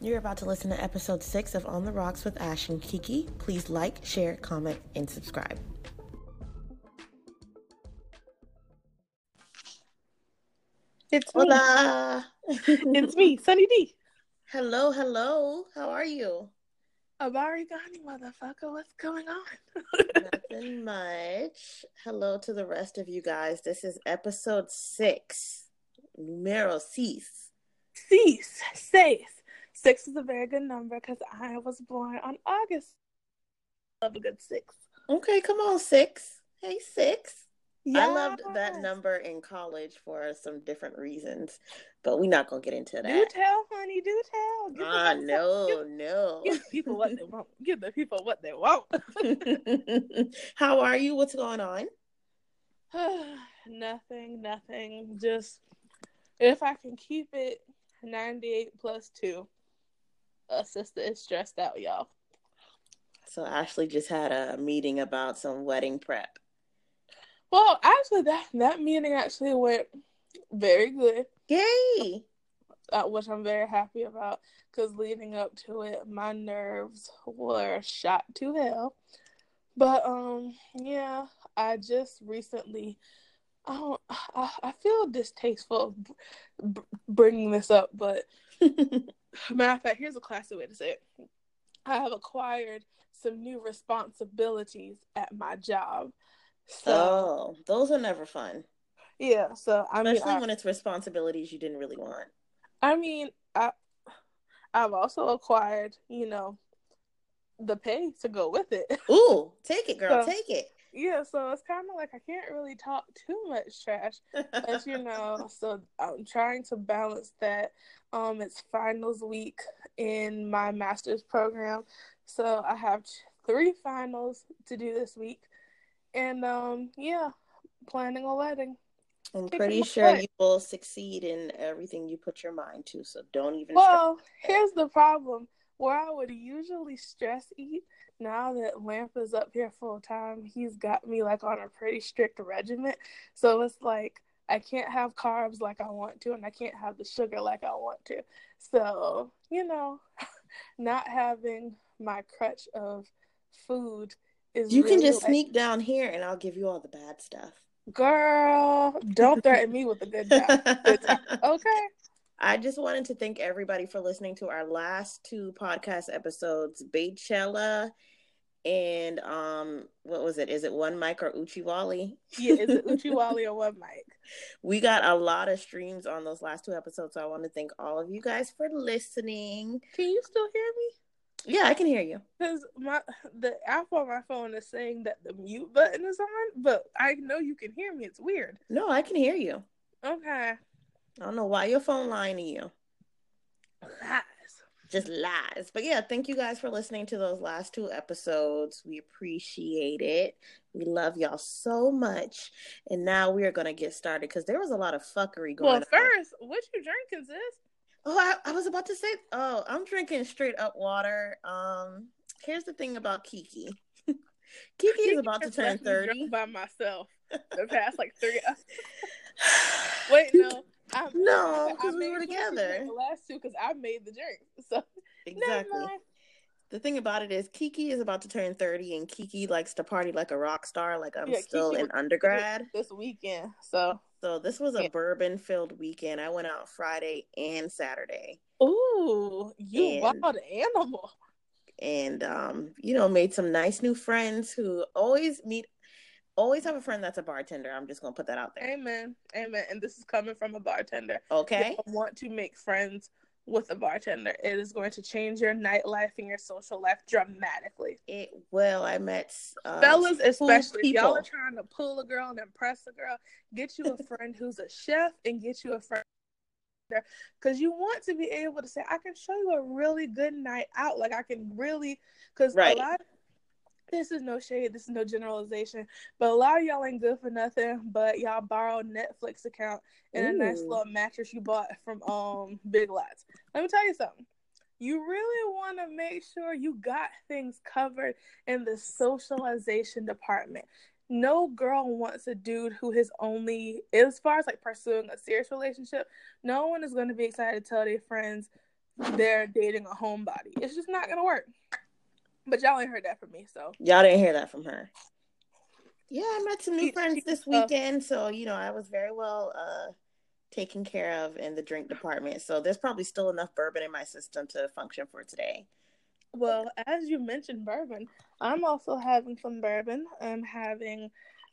You're about to listen to episode six of On the Rocks with Ash and Kiki. Please like, share, comment, and subscribe. It's me. Hola. It's me, Sunny D. hello, hello. How are you? Abari Ghani, motherfucker. What's going on? Nothing much. Hello to the rest of you guys. This is episode six. Numero seis. Cease. Safe. Six is a very good number because I was born on August. Love a good six. Okay, come on, six. Hey, six. I loved that number in college for some different reasons, but we're not gonna get into that. Do tell, honey. Do tell. Give Ah, no, Give, no. give the people what they want. Give the people what they want. How are you? What's going on? nothing, nothing. Just if I can keep it 98 plus two, a sister is stressed out, y'all. So Ashley just had a meeting about some wedding prep. Well, actually, that that meeting actually went very good, Yay! uh, which I'm very happy about. Because leading up to it, my nerves were shot to hell. But um, yeah, I just recently, I don't, I, I feel distasteful b- b- bringing this up, but matter of fact, here's a classy way to say it. I have acquired some new responsibilities at my job. So oh, those are never fun, yeah, so I mean, especially I, when it's responsibilities you didn't really want. I mean, I I've also acquired, you know, the pay to go with it. Ooh, take it, girl, So- take it. Yeah, so it's kind of like I can't really talk too much trash, as you know. So I'm trying to balance that. Um, it's finals week in my master's program, so I have three finals to do this week, and um, yeah, planning a wedding. I'm Kicking pretty sure butt. you will succeed in everything you put your mind to. So don't even. Well, here's the problem. Where I would usually stress eat, now that Lamp is up here full time, he's got me like on a pretty strict regimen. So it's like I can't have carbs like I want to, and I can't have the sugar like I want to. So, you know, not having my crutch of food is you can just like, sneak down here, and I'll give you all the bad stuff. girl, don't threaten me with a good time. Okay. I just wanted to thank everybody for listening to our last two podcast episodes, Baychella and um what was it? Is it one mic or Uchiwali? Yeah, is it Uchiwali or one Mike? We got a lot of streams on those last two episodes, so I want to thank all of you guys for listening. Can you still hear me? Yeah, I can hear you. Because my the app on my phone is saying that the mute button is on, but I know you can hear me. It's weird. No, I can hear you. Okay. I don't know why your phone lying to you. Lies. Just lies. But yeah, thank you guys for listening to those last two episodes. We appreciate it. We love y'all so much. And now we are gonna get started because there was a lot of fuckery going on. Well, on. first, what you drinking, sis? Oh, I, I was about to say. Oh, I'm drinking straight up water. Um, here's the thing about Kiki. Kiki is about to turn thirty. drunk by myself the past like three. Wait, no. I, No, because we were together. The last two, because I made the drink. So exactly. The thing about it is, Kiki is about to turn thirty, and Kiki likes to party like a rock star. Like I'm Yeah, still Kiki in undergrad. This weekend. So So this was a Yeah. bourbon filled weekend. I went out Friday and Saturday ooh, you And- wild animal. and um, you know, made some nice new friends who always meet always have a friend that's a bartender. I'm just gonna put that out there. Amen. Amen. And this is coming from a bartender. Okay. If you want to make friends with a bartender. It is going to change your nightlife and your social life dramatically. It well, I met uh, Fellas, especially if y'all are trying to pull a girl and impress a girl, get you a friend who's a chef and get you a friend because you want to be able to say, I can show you a really good night out. Like I can really, because Right. a lot. This is no shade. This is no generalization, but a lot of y'all ain't good for nothing. But y'all borrowed Netflix account and a nice little mattress you bought from um Big Lots. Let me tell you something. You really want to make sure you got things covered in the socialization department. No girl wants a dude who has only, as far as like pursuing a serious relationship, no one is going to be excited to tell their friends they're dating a homebody. It's just not gonna work. But y'all ain't heard that from me, so y'all didn't hear that from her. Yeah, I met some new She- friends she- this uh, weekend, so you know I was very well uh taken care of in the drink department. So there's probably still enough bourbon in my system to function for today. Well, as you mentioned bourbon, I'm also having some bourbon. I'm having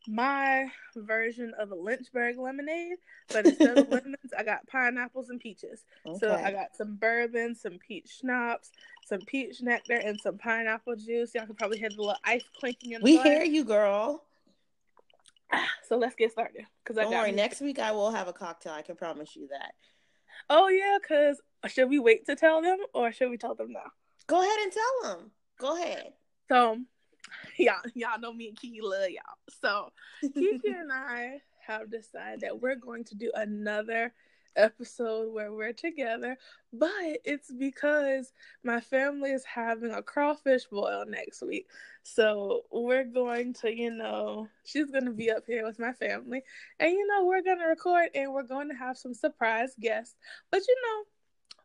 my version of a Lynchburg lemonade, but instead of lemons, I got pineapples and peaches. So I got some bourbon, some peach schnapps, some peach nectar, and some pineapple juice. Y'all can probably hear the little ice clinking in the we glass. hear you, girl. So let's get started. Cause I Don't worry. me- Next week I will have a cocktail. I can promise you that. Oh yeah, cause should we wait to tell them or should we tell them now? Go ahead and tell them. Go ahead. So, y'all, y'all know me and Kiki love y'all. So, Kiki and I have decided that we're going to do another episode where we're together, but it's because my family is having a crawfish boil next week. So, we're going to, you know, she's going to be up here with my family, and you know, we're going to record and we're going to have some surprise guests. But you know,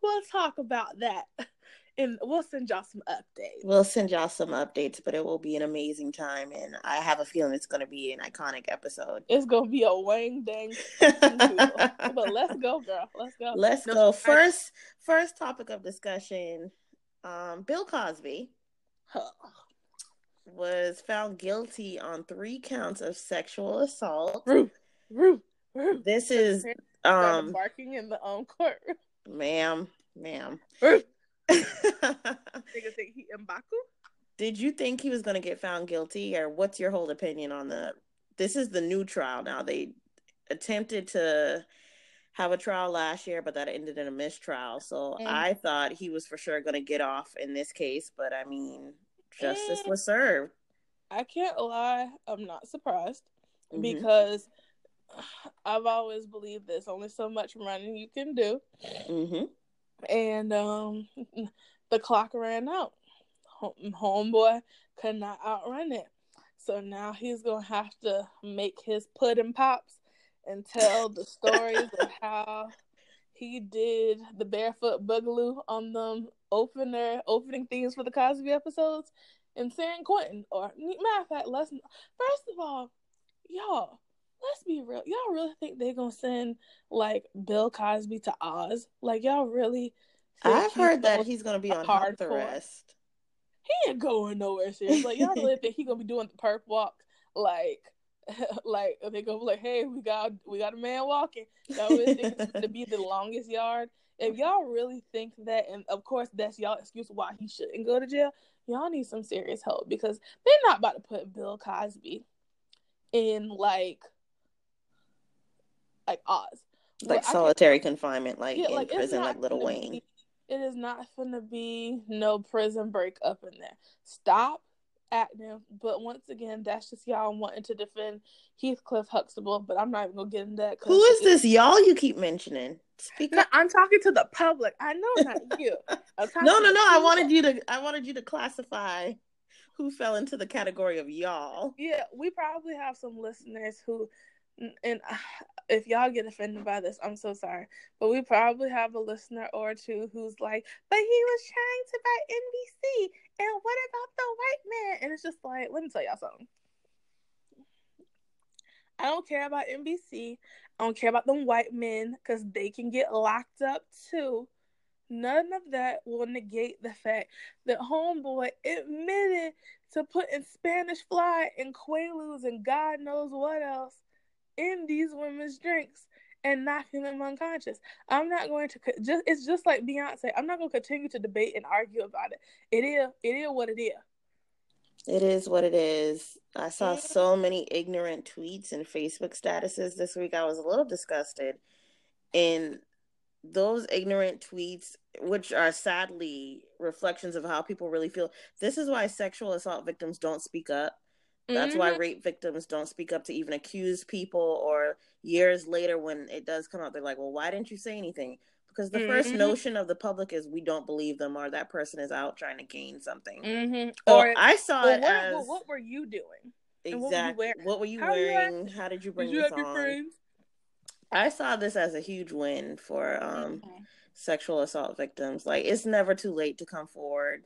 we'll talk about that. And we'll send y'all some updates. We'll send y'all some updates, but it will be an amazing time, and I have a feeling it's going to be an iconic episode. It's gonna be a wang dang. but let's go, girl. Let's go. Let's No, go. I- First, first topic of discussion. Um, Bill Cosby was found guilty on three counts of sexual assault. Roo, roo, roo. This is, um, barking in the um court. ma'am, ma'am. Roo. Nigga think he Mbaku. Did you think he was going to get found guilty, or what's your whole opinion on the? This is the new trial now. They attempted to have a trial last year, but that ended in a mistrial. So Mm. I thought he was for sure going to get off in this case, but I mean, justice Mm. was served. I can't lie, I'm not surprised Mhm. because I've always believed there's only so much running you can do, Mhm. And um, the clock ran out. Home- Homeboy could not outrun it, so now he's gonna have to make his pudding pops and tell the stories of how he did the barefoot boogaloo on them opener opening themes for the Cosby episodes in San Quentin. Or matter of fact, let's first of all, y'all, let's be real. Y'all really think they're gonna send like Bill Cosby to Oz? Like y'all really? I've heard that he's going to be on hard arrest. he ain't going nowhere serious. Like y'all really think he gonna be doing the perp walk? Like, like they gonna be like, hey, we got we got a man walking. Y'all really think it's to be the longest yard? If y'all really think that, and of course that's y'all excuse why he shouldn't go to jail, y'all need some serious help because they're not about to put Bill Cosby in like like Oz. like Well, solitary confinement, like yeah, in like, prison, like Lil Wayne. be- it is not gonna be no prison break up in there. Stop acting. But once again, that's just y'all wanting to defend Heathcliff Huxtable. But I'm not even gonna get into that. Who is it- this y'all you keep mentioning? Speak No. I'm talking to the public. I know not you. No, no, no. I wanted you to. I wanted you to classify who fell into the category of y'all. Yeah, we probably have some listeners who, and if y'all get offended by this, I'm so sorry. But we probably have a listener or two who's like, but he was trying to buy NBC. And what about the white man? And it's just like, let me tell y'all something. I don't care about NBC. I don't care about them white men because they can get locked up too. None of that will negate the fact that Homeboy admitted to putting Spanish fly and Quaaludes and God knows what else in these women's drinks and knocking them unconscious. I'm not going to just. It's just like Beyonce. I'm not going to continue to debate and argue about it. It is. It is what it is. It is what it is. I saw Mhm. so many ignorant tweets and Facebook statuses this week. I was a little disgusted. And those ignorant tweets, which are sadly reflections of how people really feel, this is why sexual assault victims don't speak up. That's why Mhm. rape victims don't speak up to even accuse people, or years later when it does come out, they're like, well, why didn't you say anything? Because the first Mhm. notion of the public is we don't believe them or that person is out trying to gain something. Mm-hmm. Or I saw well, it what, as what, what were you doing? and what were you exactly wearing? what were you wearing? How did you bring Did you this have your on? friends? I saw this as a huge win for um Mhm. sexual assault victims. Like it's never too late to come forward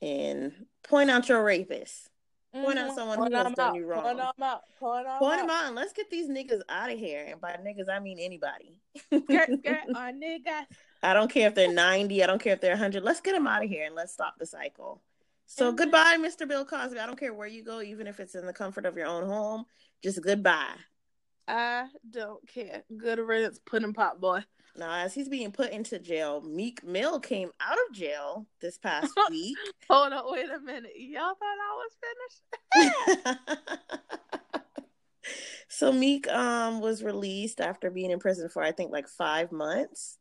and point out your rapist. Point out Mhm. someone Point who has done out. you Point them out. Point them them out. out and let's get these niggas out of here. And by niggas, I mean anybody. Skirt, skirt on niggas. I don't care if they're 90. I don't care if they're 100. Let's get them out of here and let's stop the cycle. So Mhm. goodbye, Mr. Bill Cosby. I don't care where you go, even if it's in the comfort of your own home. Just goodbye. I don't care. Good riddance, pudding pop boy. Now, as he's being put into jail, Meek Mill came out of jail this past week. Hold on, wait a minute. Y'all thought I was finished? so Meek um was released after being in prison for I think like five months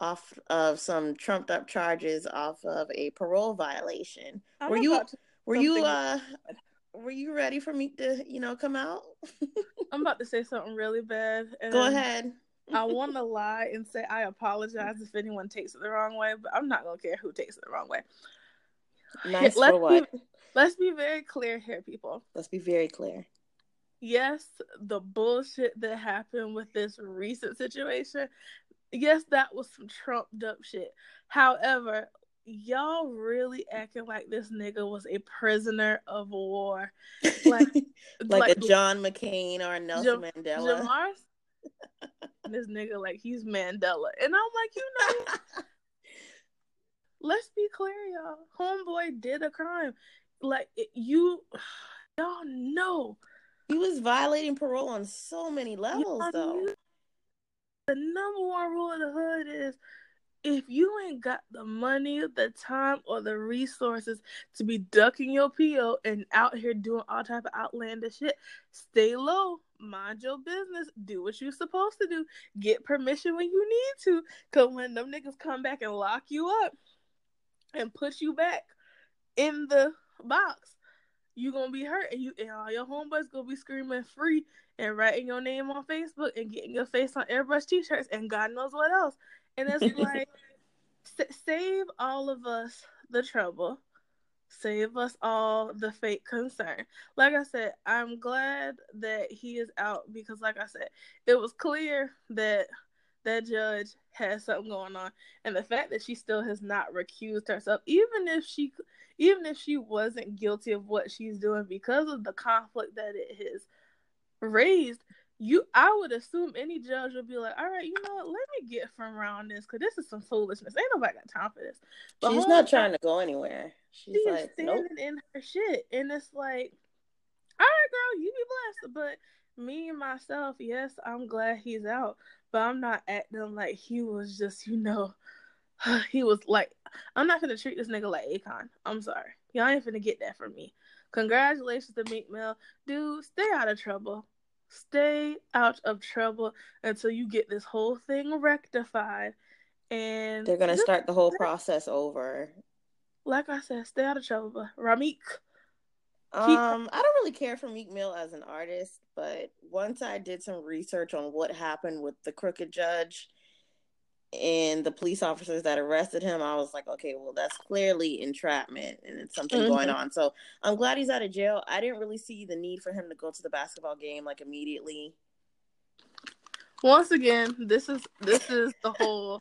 off of some trumped up charges off of a parole violation. I'm were you were you uh were you ready for Meek to, you know, come out? I'm about to say something really bad. Go ahead. I want to lie and say I apologize if anyone takes it the wrong way, but I'm not gonna care who takes it the wrong way. Nice let's for what? be- Let's be very clear here, people. Let's be very clear. Yes, the bullshit that happened with this recent situation, yes, that was some trumped up shit. However, y'all really acting like this nigga was a prisoner of war. Like, like, a John McCain or a Nelson Mandela. Jamar, this nigga like he's Mandela, and I'm like, you know, let's be clear, y'all. Homeboy did a crime. Like it- you, y'all know. he was violating parole on so many levels, Y'all though. knew- The number one rule of the hood is if you ain't got the money, the time, or the resources to be ducking your PO and out here doing all type of outlandish shit, stay low. Mind your business. Do what you're supposed to do. Get permission when you need to. Cause when them niggas come back and lock you up and put you back in the box, you gonna be hurt and you and all your homeboys gonna be screaming free and writing your name on Facebook and getting your face on airbrush t-shirts and God knows what else. And it's like sa- save all of us the trouble. Save us all the fake concern. Like I said, I'm glad that he is out because like I said, it was clear that that judge has something going on and the fact that she still has not recused herself even if she even if she wasn't guilty of what she's doing because of the conflict that it has raised you i would assume any judge would be like all right you know what? Let me get from around this because this is some foolishness. Ain't nobody got time for this. But She's not trying to go anywhere. She's she like, standing nope. in her shit and it's like all right girl you be blessed. But me and myself yes i'm glad he's out but i'm not acting like he was just you know he was like i'm not gonna treat this nigga like akon. I'm sorry. Y'all ain't finna get that from me. Congratulations to meek mill. Dude stay out of trouble stay out of trouble until you get this whole thing rectified and They're gonna start the whole process over. like i said stay out of trouble but ramik Um, I don't really care for Meek Mill as an artist, but once I did some research on what happened with the crooked judge and the police officers that arrested him, I was like, okay, well, that's clearly entrapment and it's something Mhm. going on. So I'm glad he's out of jail. I didn't really see the need for him to go to the basketball game like immediately. once again, this is this is the whole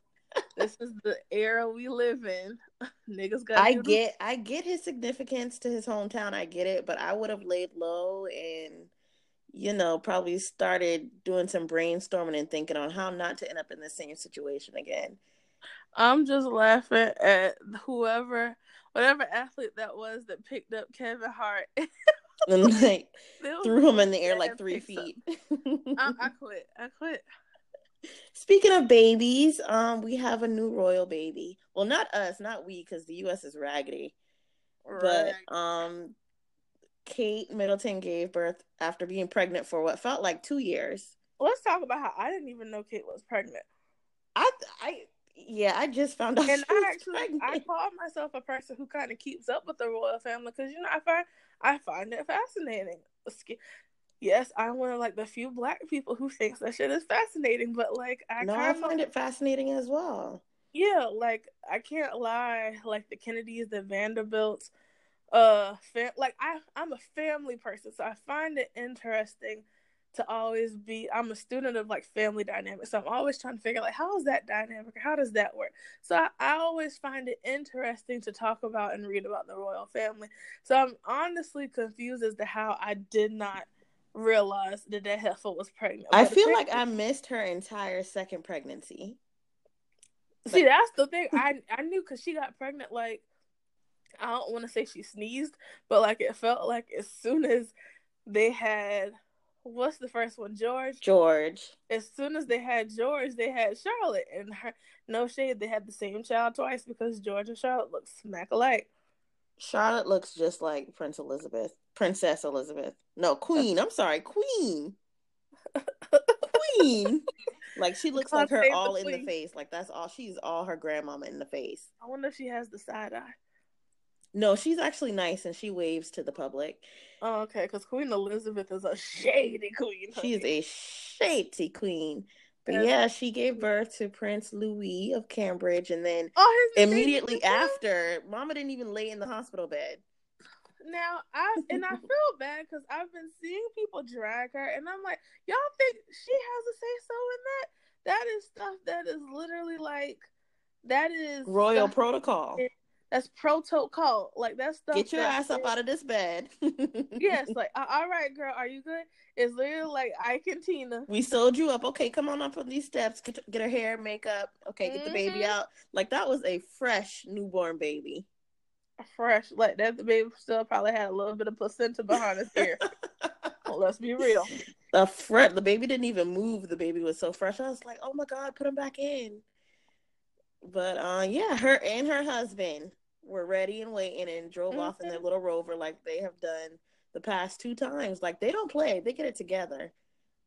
this is the era we live in. Niggas got I get I get his significance to his hometown. I get it, but I would have laid low and you know, probably started doing some brainstorming and thinking on how not to end up in the same situation again. I'm just laughing at whoever whatever athlete that was that picked up Kevin Hart. And like threw him in the air like three feet. I, I quit. I quit. Speaking of babies, um, we have a new royal baby. Well, not us, not we, because the U.S. is raggedy. Right. But um, Kate Middleton gave birth after being pregnant for what felt like two years. let's talk about how I didn't even know Kate was pregnant. I, I, yeah, I just found out. and I actually I call myself a person who kind of keeps up with the royal family because you know I find I find it fascinating. Yes, I'm one of like the few black people who thinks that shit is fascinating, but like I no, I kind of find it fascinating as well. yeah, like I can't lie, like the Kennedys, the Vanderbilts, uh, fam- like I I'm a family person, so I find it interesting to always be I'm a student of like family dynamics. So I'm always trying to figure like how is that dynamic? How does that work? So I, I always find it interesting to talk about and read about the royal family. So I'm honestly confused as to how I did not realize that that heifer was pregnant. I feel like I missed her entire second pregnancy. See, that's the thing. I I knew because she got pregnant. Like I don't want to say she sneezed, but like it felt like as soon as they had what's the first one, George. George. As soon as they had George, they had Charlotte, and her no shade, they had the same child twice because George and Charlotte look smack alike. Charlotte looks just like Prince Elizabeth, Princess Elizabeth. No, Queen. I'm sorry, Queen. queen. Like she looks like her all in the face. Like that's all she's all her grandmama in the face. I wonder if she has the side eye. No, she's actually nice and she waves to the public. Oh, okay, because Queen Elizabeth is a shady queen. She is a shady queen. But yeah. yeah, she gave birth to Prince Louis of Cambridge, and then oh, immediately after, Mama didn't even lay in the hospital bed. Now I and I feel bad because I've been seeing people drag her, and I'm like, y'all think she has a say so in that? That is stuff that is literally like that is royal protocol. That's protocol. Like that's stuff. Get your ass up out of this bed. yes, like all right, girl, are you good? It's literally like Ike and Tina. We sold you up. Okay, come on up from these steps. Get, get her hair, makeup. Okay, get mm-hmm. the baby mm-hmm. out. Like that was a fresh newborn baby A fresh. Like that the baby still probably had a little bit of placenta behind his ear. well, let's be real. The fret the baby didn't even move. The baby was so fresh. I was like, oh my god, put him back in. But uh yeah, her and her husband were ready and waiting and drove mm-hmm. off in their little rover like they have done the past two times. Like they don't play, they get it together.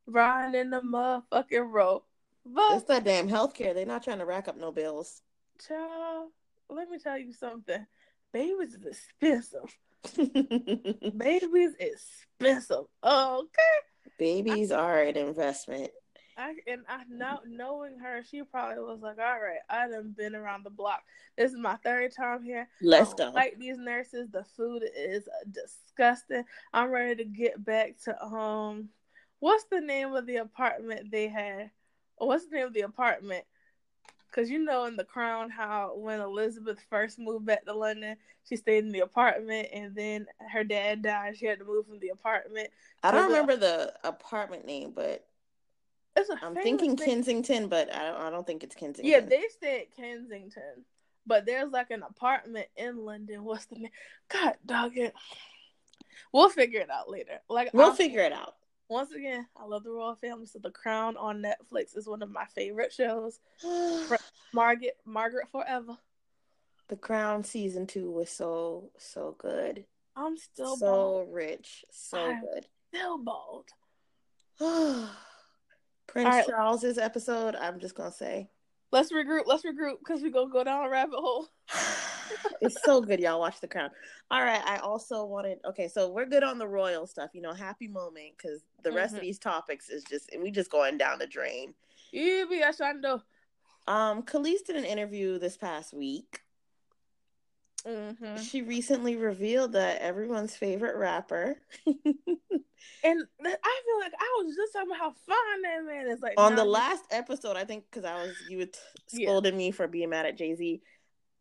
Riding in the motherfucking rope. But it's that damn healthcare. They're not trying to rack up no bills. Child, let me tell you something babies is expensive. babies expensive. Okay. Babies I, are an investment. I and I know knowing her, she probably was like, "All right, I done been around the block. This is my third time here. Let's go." Like these nurses, the food is disgusting. I'm ready to get back to um, what's the name of the apartment they had? What's the name of the apartment Cause you know in The Crown how when Elizabeth first moved back to London, she stayed in the apartment, and then her dad died. She had to move from the apartment. I don't the... remember the apartment name, but I'm thinking thing. Kensington, but I don't, I don't think it's Kensington. Yeah, they stay at Kensington, but there's like an apartment in London. What's the name? God dog it. We'll figure it out later. Like we'll I'll... figure it out once again, I love the royal family. So The Crown on Netflix is one of my favorite shows. Margaret, Margaret Forever. The Crown season two was so so good. I'm still so bald. rich, so I'm good. Still bald. Prince right. Charles's episode. I'm just gonna say. Let's regroup. Let's regroup because we're gonna go down a rabbit hole. it's so good, y'all. Watch The Crown. All right. I also wanted. Okay, so we're good on the royal stuff. You know, happy moment because the rest mm-hmm. of these topics is just we just going down the drain. Yeah, we got shando. Um, Kelis did an interview this past week. Mm-hmm. She recently revealed that everyone's favorite rapper. and I feel like I was just talking about how fine that man is. Like on the last episode, I think because I was you were scolding yeah. me for being mad at Jay Z.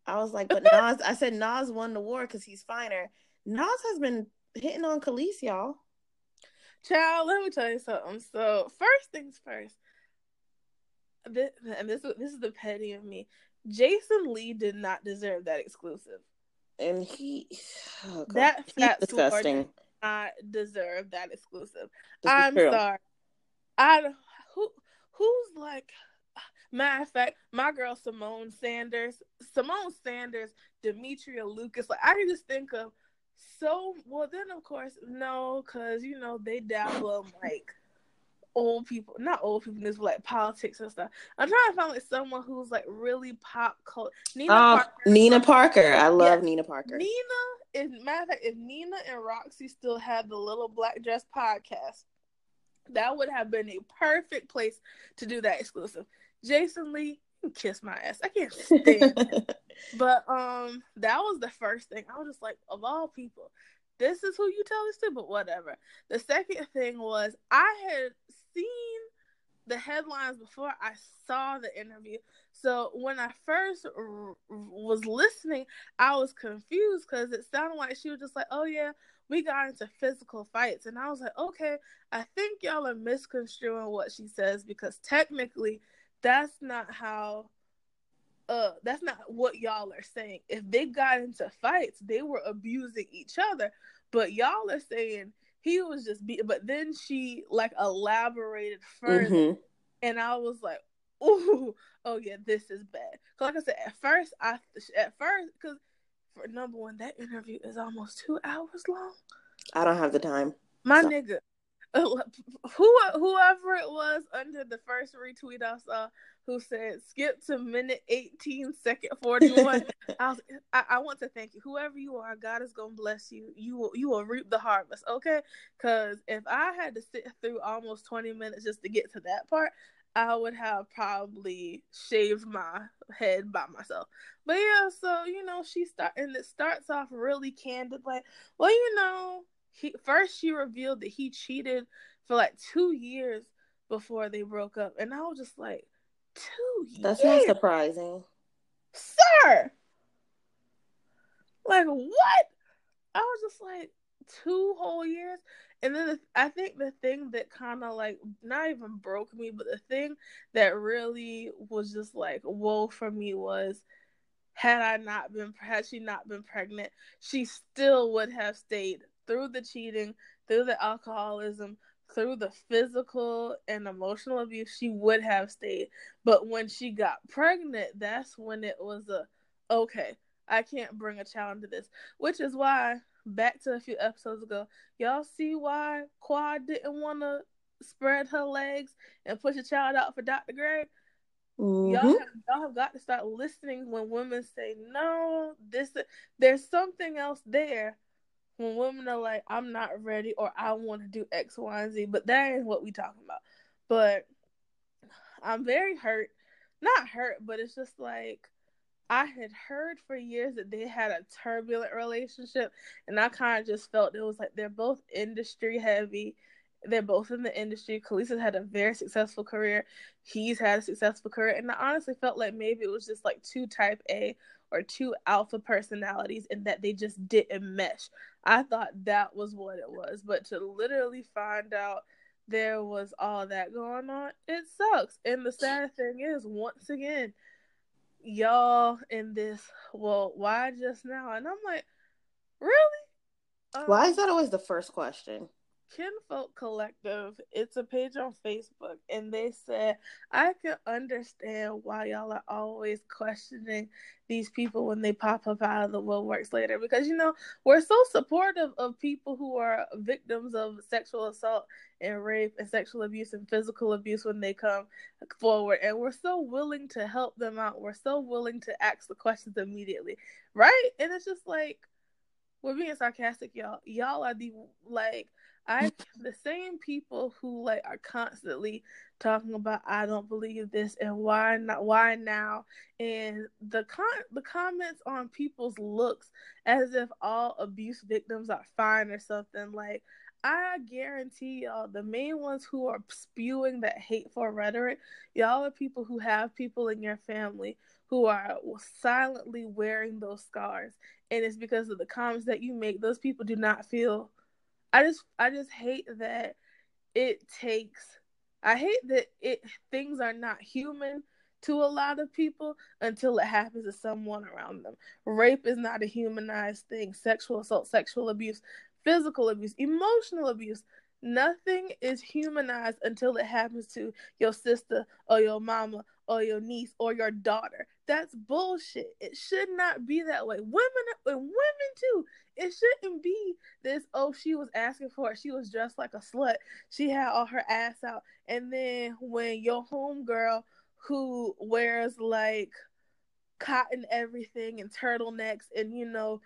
I was like, but Nas, I said Nas won the war because he's finer. Nas has been hitting on Kelis, y'all. Child, let me tell you something. So first things first, this, and this this is the petty of me. Jason Lee did not deserve that exclusive, and he oh that fat disgusting. Not deserve that exclusive. This I'm sorry. I who who's like Matter of fact, my girl Symone Sanders, Symone Sanders, Demetria Lucas, like I can just think of so well. Then of course no, because you know they dabble like old people, not old people, this like politics and stuff. I'm trying to find like someone who's like really pop culture. Nina oh, Parker. Nina Parker. I love yes. Nina Parker. Nina, if matter of fact, if Nina and Roxy still had the Little Black Dress podcast, that would have been a perfect place to do that exclusive. Jason Lee, kiss my ass. I can't stand. but um, that was the first thing. I was just like, of all people, this is who you tell this to, but whatever. The second thing was I had seen the headlines before I saw the interview. So when I first r- was listening, I was confused because it sounded like she was just like, "Oh yeah, we got into physical fights," and I was like, "Okay, I think y'all are misconstruing what she says because technically, that's not how." Uh, that's not what y'all are saying. If they got into fights, they were abusing each other. But y'all are saying he was just beat. But then she like elaborated further, mm-hmm. and I was like, "Ooh, oh yeah, this is bad." Like I said, at first, I at first because for number one, that interview is almost two hours long. I don't have the time. My so. nigga, who whoever it was under the first retweet I saw who said skip to minute 18 second 41 I, was, I, I want to thank you. Whoever you are god is gonna bless you. You will you will reap the harvest okay? Because if i had to sit through almost 20 minutes just to get to that part i would have probably shaved my head by myself. But yeah so you know she start and it starts off really candid like well you know he first she revealed that he cheated for like two years before they broke up. And i was just like two That's years. not surprising. Sir! Like, what? I was just like, two whole years. And then the, I think the thing that kind of like, not even broke me, but the thing that really was just like, whoa for me was had I not been, had she not been pregnant, she still would have stayed through the cheating, through the alcoholism, through the physical and emotional abuse, she would have stayed. But when she got pregnant, that's when it was a okay, I can't bring a child into this. Which is why, back to a few episodes ago, y'all see why Quad didn't want to spread her legs and push a child out for Dr. Gray. Mm-hmm. Y'all, have, y'all have got to start listening when women say no. This there's something else there when women are like, I'm not ready or I want to do X, Y, and Z, but that ain't what we talking about. But I'm very hurt. Not hurt, but it's just like I had heard for years that they had a turbulent relationship, and I kind of just felt it was like they're both industry heavy. They're both in the industry. Kelis's had a very successful career. He's had a successful career, and I honestly felt like maybe it was just like two type A or two alpha personalities and that they just didn't mesh. I thought that was what it was, but to literally find out there was all that going on, it sucks. And the sad thing is, once again, y'all in this, well, why just now? And I'm like, really? Um, why is that always the first question? Kinfolk Collective, it's a page on Facebook, and they said, I can understand why y'all are always questioning these people when they pop up out of the woodworks later. Because, you know, we're so supportive of people who are victims of sexual assault and rape and sexual abuse and physical abuse when they come forward. And we're so willing to help them out. We're so willing to ask the questions immediately, right? And it's just like, we're being sarcastic, y'all. Y'all are the, like, I the same people who like are constantly talking about I don't believe this and why not why now? and the con the comments on people's looks as if all abuse victims are fine or something like I guarantee y'all the main ones who are spewing that hateful rhetoric y'all are people who have people in your family who are silently wearing those scars and it's because of the comments that you make those people do not feel I just I just hate that it takes I hate that it things are not human to a lot of people until it happens to someone around them. Rape is not a humanized thing. Sexual assault, sexual abuse, physical abuse, emotional abuse, nothing is humanized until it happens to your sister or your mama or your niece or your daughter. That's bullshit. It should not be that way. Women and women too. It shouldn't be this. Oh, she was asking for it. She was dressed like a slut. She had all her ass out. And then when your homegirl who wears like cotton everything and turtlenecks and you know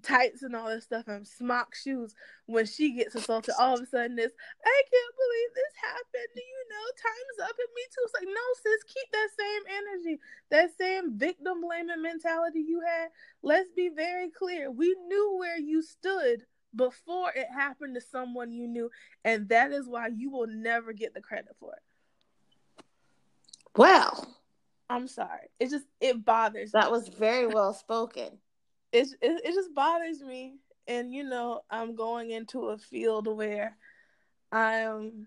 tights and all this stuff and smock shoes when she gets assaulted all of a sudden this i can't believe this happened do you know time's up and me too it's like no sis keep that same energy that same victim blaming mentality you had let's be very clear we knew where you stood before it happened to someone you knew, and that is why you will never get the credit for it. Well, I'm sorry. It just it bothers. That me. was very well spoken. It, it it just bothers me, and you know I'm going into a field where I am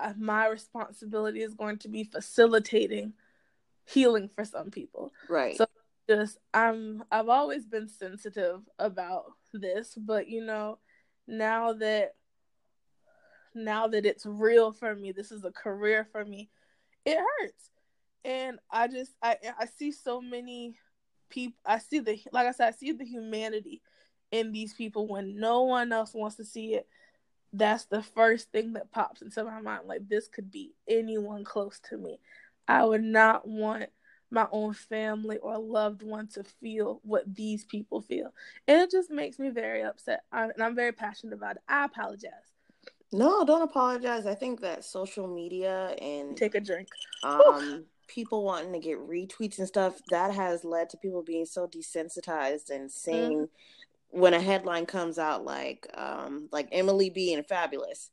uh, my responsibility is going to be facilitating healing for some people. Right. So just I'm I've always been sensitive about this, but you know, now that now that it's real for me, this is a career for me, it hurts. And I just I I see so many people I see the like I said, I see the humanity in these people when no one else wants to see it. That's the first thing that pops into my mind. Like this could be anyone close to me. I would not want my own family or loved one to feel what these people feel. And it just makes me very upset. I, and I'm very passionate about it. I apologize. No, don't apologize. I think that social media and take a drink. Um, people wanting to get retweets and stuff that has led to people being so desensitized and saying mm-hmm. when a headline comes out like um like Emily B and Fabolous,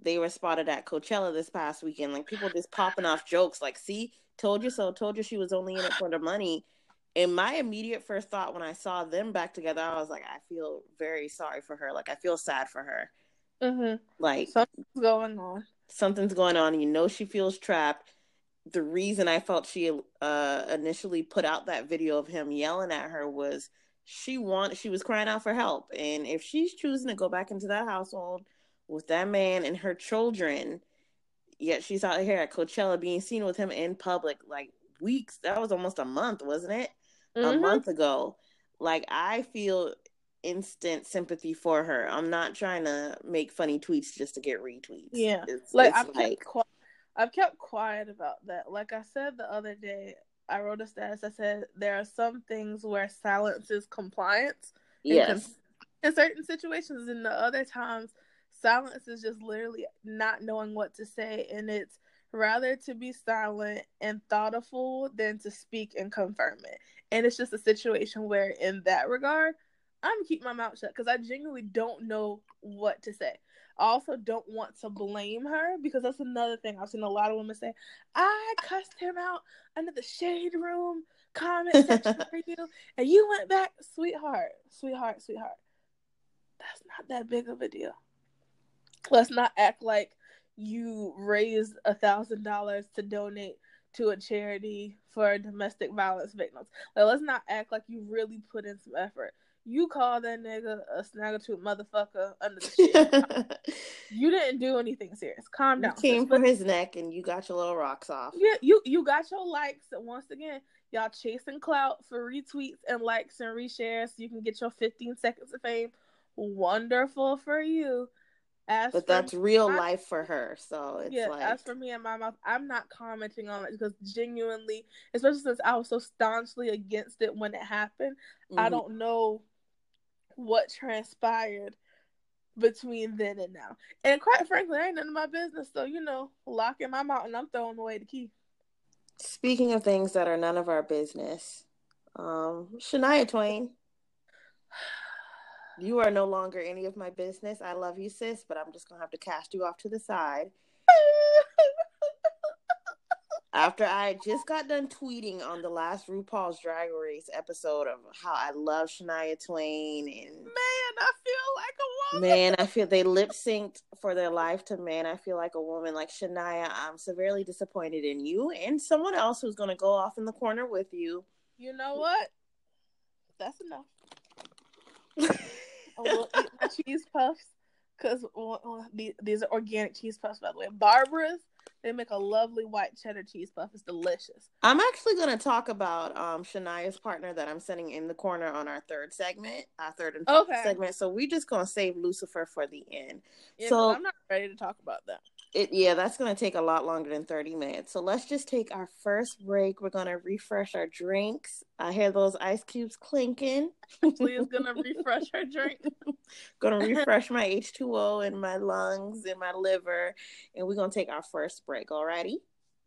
they were spotted at Coachella this past weekend. Like people just popping off jokes like, see, told you so, told you she was only in it for the money. And my immediate first thought when I saw them back together, I was like, I feel very sorry for her. Like I feel sad for her. Mm-hmm. Like something's going on. Something's going on. You know she feels trapped. The reason I felt she uh, initially put out that video of him yelling at her was she want she was crying out for help, and if she's choosing to go back into that household with that man and her children, yet she's out here at Coachella being seen with him in public like weeks. That was almost a month, wasn't it? Mm-hmm. A month ago. Like I feel instant sympathy for her. I'm not trying to make funny tweets just to get retweets. Yeah, it's, like, it's I've, like... I've kept quiet about that. Like I said the other day, I wrote a status. I said there are some things where silence is compliance. Yes. In, in certain situations, and the other times silence is just literally not knowing what to say and it's rather to be silent and thoughtful than to speak and confirm it and it's just a situation where in that regard i'm keep my mouth shut because i genuinely don't know what to say i also don't want to blame her because that's another thing i've seen a lot of women say i cussed him out under the shade room comment section for you and you went back sweetheart sweetheart sweetheart that's not that big of a deal let's not act like you raised a thousand dollars to donate to a charity for domestic violence victims. Like, let's not act like you really put in some effort. You call that nigga a snaggletooth motherfucker under the shit. you didn't do anything serious. Calm down. You came for his neck and you got your little rocks off. Yeah, you you got your likes. Once again, y'all chasing clout for retweets and likes and reshares so you can get your 15 seconds of fame. Wonderful for you. As but that's real my, life for her. So it's yeah, like as for me and my mouth, I'm not commenting on it because genuinely, especially since I was so staunchly against it when it happened, mm-hmm. I don't know what transpired between then and now. And quite frankly, I ain't none of my business. So, you know, locking my mouth and I'm throwing away the key. Speaking of things that are none of our business, um, Shania Twain you are no longer any of my business. I love you, sis, but I'm just gonna have to cast you off to the side. After I just got done tweeting on the last RuPaul's Drag Race episode of how I love Shania Twain and man, I feel like a woman. Man, I feel they lip synced for their life to man. I feel like a woman like Shania. I'm severely disappointed in you and someone else who's gonna go off in the corner with you. You know what? That's enough. I will eat my cheese puffs because well, these are organic cheese puffs, by the way. Barbara's, they make a lovely white cheddar cheese puff. It's delicious. I'm actually going to talk about um, Shania's partner that I'm sending in the corner on our third segment, our third and fourth okay. segment. So we're just going to save Lucifer for the end. Yeah, so I'm not ready to talk about that it yeah that's going to take a lot longer than 30 minutes. So let's just take our first break. We're going to refresh our drinks. I hear those ice cubes clinking. Please gonna refresh our drink. Gonna refresh my h2o in my lungs and my liver and we're gonna take our first break alrighty?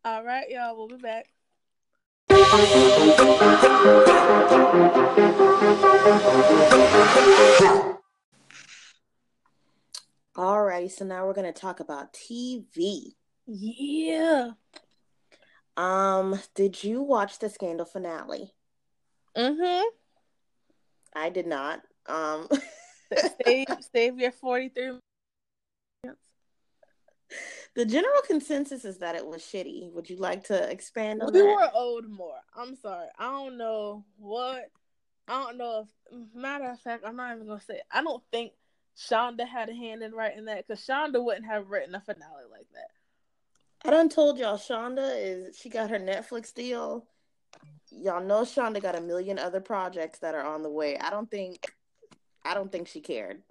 All right y'all we'll be back everybody. So now we're going to talk about TV. Yeah. Um, did you watch the Scandal finale? Mm-hmm. I did not. Um save save your 43 the general consensus is that it was shitty. Would you like to expand on we that? We were old more. I'm sorry. I don't know what. I don't know if. Matter of fact, I'm not even gonna say. I don't think Shonda had a hand in writing that because Shonda wouldn't have written a finale like that. I done told y'all Shonda is she got her Netflix deal. Y'all know Shonda got a million other projects that are on the way. I don't think I don't think she cared.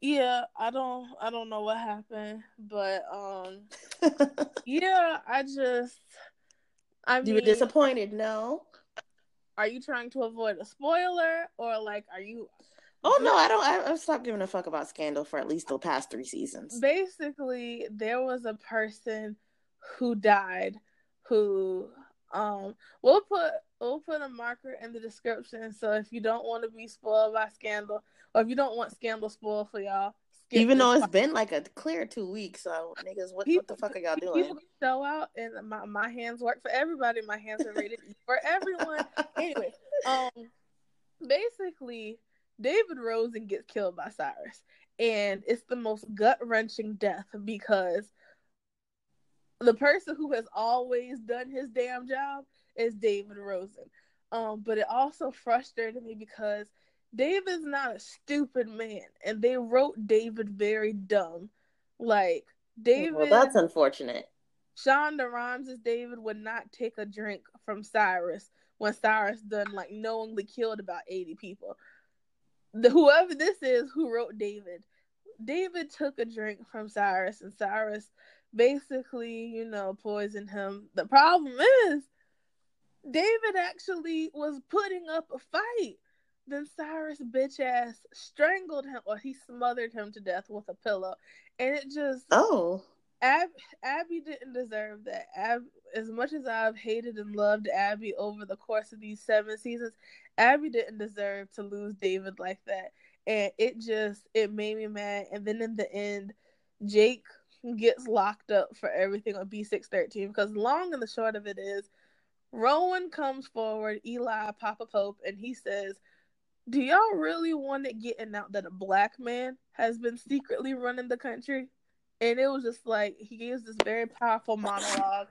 Yeah, I don't I don't know what happened, but um yeah, I just I mean You were disappointed, no? Are you trying to avoid a spoiler or like are you Oh no, I don't I, I've stopped giving a fuck about Scandal for at least the past 3 seasons. Basically, there was a person who died who um we'll put we'll put a marker in the description so if you don't want to be spoiled by Scandal or if you don't want Scandal spoiled for y'all, even though it's been like a clear two weeks, so niggas, what, people, what the fuck are y'all doing? People show out, and my, my hands work for everybody. My hands are rated for everyone. anyway, um, basically, David Rosen gets killed by Cyrus, and it's the most gut wrenching death because the person who has always done his damn job is David Rosen. Um, but it also frustrated me because David's not a stupid man, and they wrote David very dumb. Like David, well, that's unfortunate. Shonda Rhimes as David would not take a drink from Cyrus when Cyrus done like knowingly killed about eighty people. The whoever this is who wrote David, David took a drink from Cyrus, and Cyrus basically, you know, poisoned him. The problem is, David actually was putting up a fight then Cyrus bitch ass strangled him or he smothered him to death with a pillow. And it just Oh. Ab- Abby didn't deserve that. Ab- as much as I've hated and loved Abby over the course of these seven seasons, Abby didn't deserve to lose David like that. And it just it made me mad. And then in the end, Jake gets locked up for everything on B613 because long and the short of it is Rowan comes forward, Eli Papa Pope, and he says, do y'all really want it getting out that a black man has been secretly running the country? And it was just like he gives this very powerful monologue.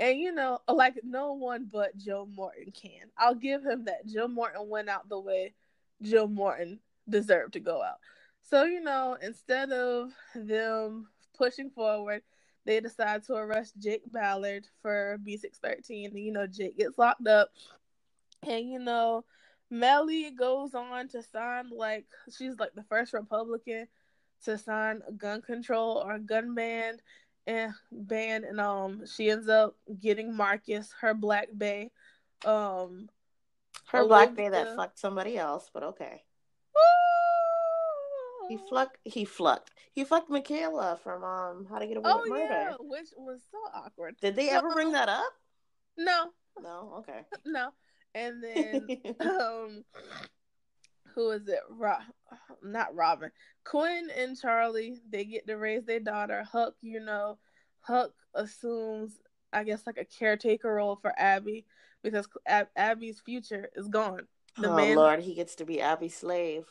And you know, like no one but Joe Morton can. I'll give him that. Joe Morton went out the way Joe Morton deserved to go out. So, you know, instead of them pushing forward, they decide to arrest Jake Ballard for B613. And, you know, Jake gets locked up. And, you know, Mellie goes on to sign like she's like the first Republican to sign a gun control or a gun ban and ban and um she ends up getting Marcus, her black bay. Um her black bay that fucked somebody else, but okay. He flucked. He flucked. He fucked Michaela from um How to Get Away oh, with Murder, yeah, which was so awkward. Did they ever bring that up? No. No. Okay. No. And then um who is it? Not Robin. Quinn and Charlie, they get to raise their daughter. Huck, you know, Huck assumes I guess like a caretaker role for Abby because Ab- Abby's future is gone. The oh man, Lord, he gets to be Abby's slave.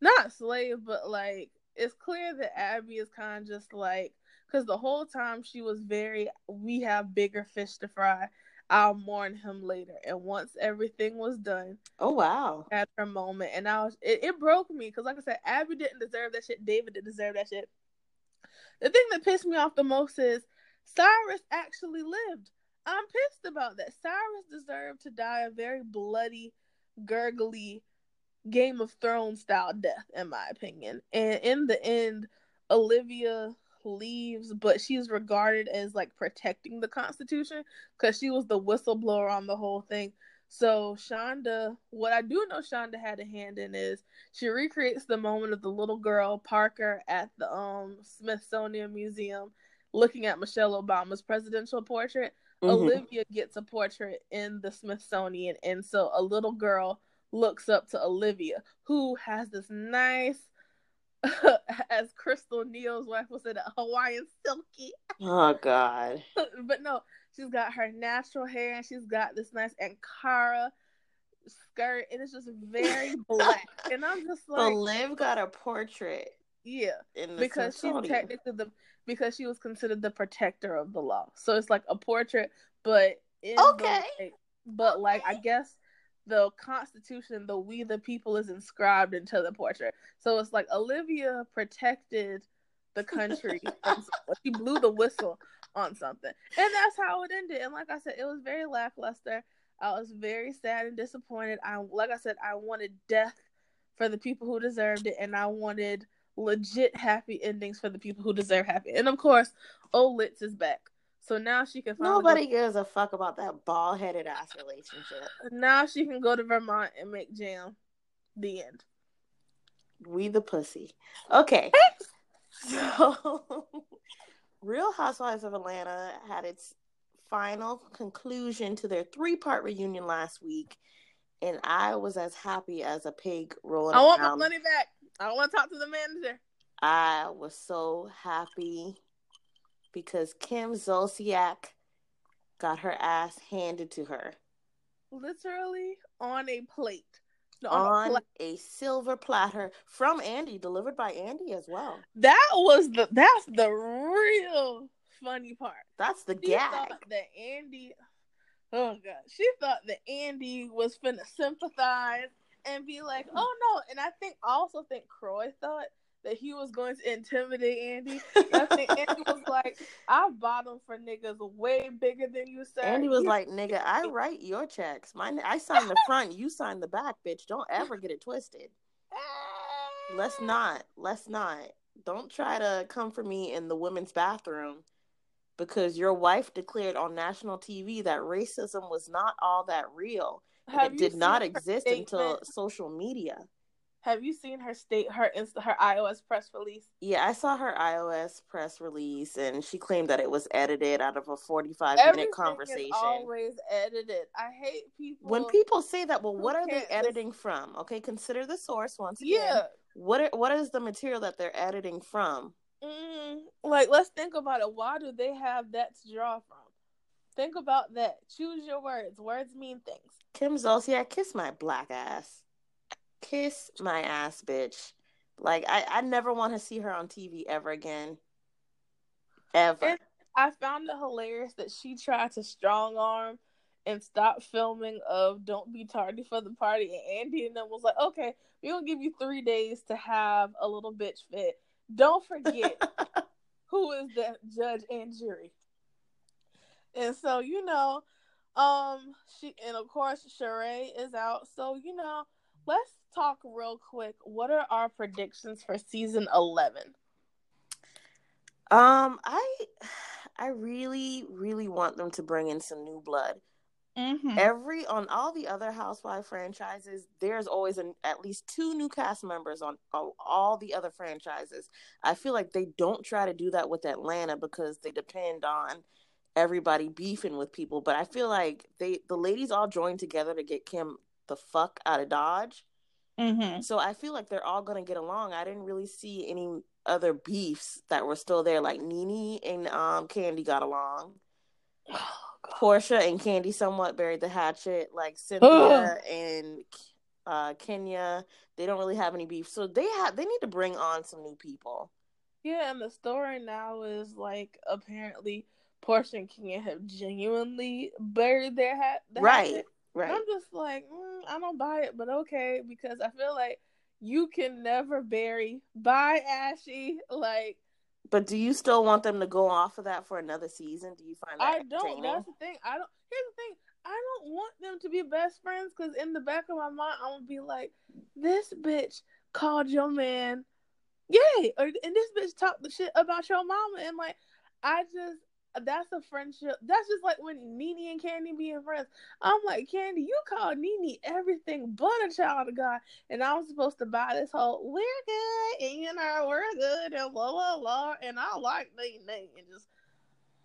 Not slave, but like it's clear that Abby is kind of just like because the whole time she was very we have bigger fish to fry I'll mourn him later. And once everything was done, oh wow, at her moment, and I was it, it broke me because, like I said, Abby didn't deserve that shit. David didn't deserve that shit. The thing that pissed me off the most is Cyrus actually lived. I'm pissed about that. Cyrus deserved to die a very bloody, gurgly, Game of Thrones style death, in my opinion. And in the end, Olivia leaves, but she's regarded as like protecting the Constitution because she was the whistleblower on the whole thing. So Shonda, what I do know Shonda had a hand in is she recreates the moment of the little girl Parker at the um Smithsonian Museum looking at Michelle Obama's presidential portrait. Mm-hmm. Olivia gets a portrait in the Smithsonian, and so a little girl looks up to Olivia, who has this nice as Crystal Neal's wife was in a Hawaiian silky. Oh God. but no, she's got her natural hair and she's got this nice Ankara skirt and it's just very black. and I'm just like So Liv got a portrait. Yeah. The because she's technically the because she was considered the protector of the law. So it's like a portrait, but the- Okay. like, but like I guess the Constitution, the we the people is inscribed into the portrait. So it's like Olivia protected the country. she blew the whistle on something, and that's how it ended. And like I said, it was very lackluster. I was very sad and disappointed. I like I said, I wanted death for the people who deserved it, and I wanted legit happy endings for the people who deserve happy. And of course, Olitz is back. So now she can finally go- Nobody gives a fuck about that bald headed ass relationship. now she can go to Vermont and make jam. The end. We the pussy. Okay. So Real Housewives of Atlanta had its final conclusion to their three part reunion last week. And I was as happy as a pig rolling I want my money back. I want to talk to the manager. I was so happy because Kim Zolciak got her ass handed to her Literally on a plate. No, on a pla- a silver platter from Andy, delivered by Andy as well. that was the that's the real funny part. That's the She gag. thought that Andy Oh god. She thought that Andy was finna sympathize and be like, oh no. And I think I also think Kroy thought that he was going to intimidate Andy. And I think Andy was like, I bottom for niggas way bigger than you, sir. Andy was like, "Nigga, I write your checks. Mine, I sign the front, you sign the back, bitch. Don't ever get it twisted. Let's ah. not. Let's not. Don't try to come for me in the women's bathroom because your wife declared on national TV that racism was not all that real. Have it did not seen her exist until social media. Have you seen her state her inst- her iOS press release? Yeah, I saw her iOS press release, and she claimed that it was edited out of a forty-five Everything minute is conversation. always edited. I hate people when people say that, well, what are they editing from? Okay, consider the source once again. Yeah. What are, what is the material that they're editing from? Mm, like, let's think about it. Why do they have that to draw from? Think about that. Choose your words. Words mean things. Kim Zolciak, kiss my black ass. Kiss my ass, bitch. Like I, I never want to see her on TV ever again. Ever. And I found it hilarious that she tried to strong arm and stop filming of "Don't Be Tardy for the Party," and Andy and them was like, "Okay, we're gonna give you three days to have a little bitch fit. Don't forget who is the judge and jury." And so you know, um, she and of course Sheree is out. So you know, let's talk real quick. What are our predictions for season eleven? um, I I really, really want them to bring in some new blood. Mm-hmm. Every on all the other Housewife franchises, there's always an, at least two new cast members on, on all the other franchises. I feel like they don't try to do that with Atlanta because they depend on everybody beefing with people. But I feel like they the ladies all joined together to get Kim the fuck out of Dodge. Mm-hmm. So I feel like they're all gonna get along. I didn't really see any other beefs that were still there. Like Nene and um Kandi got along. Porsha and Kandi somewhat buried the hatchet. Like Cynthia and uh, Kenya, they don't really have any beef. So they have they need to bring on some new people. Yeah, and the story now is like apparently Porsha and Kenya have genuinely buried their hat. the Right, hatchet. Right. And I'm just like, mm, I don't buy it, but okay, because I feel like you can never bury. Bye, Ashy. Like But do you still want them to go off of that for another season? Do you find that I don't. That's the thing. I don't. Here's the thing. I don't want them to be best friends because in the back of my mind, I'm gonna be like, this bitch called your man, yay, or and this bitch talked the shit about your mama, and like, I just. That's a friendship. That's just like when Nene and Kandi being friends. I'm like, Kandi, you call Nene everything but a child of God. And I was supposed to buy this whole, we're good, and you know, we're good, and blah, blah, blah. And I like Nene. And just,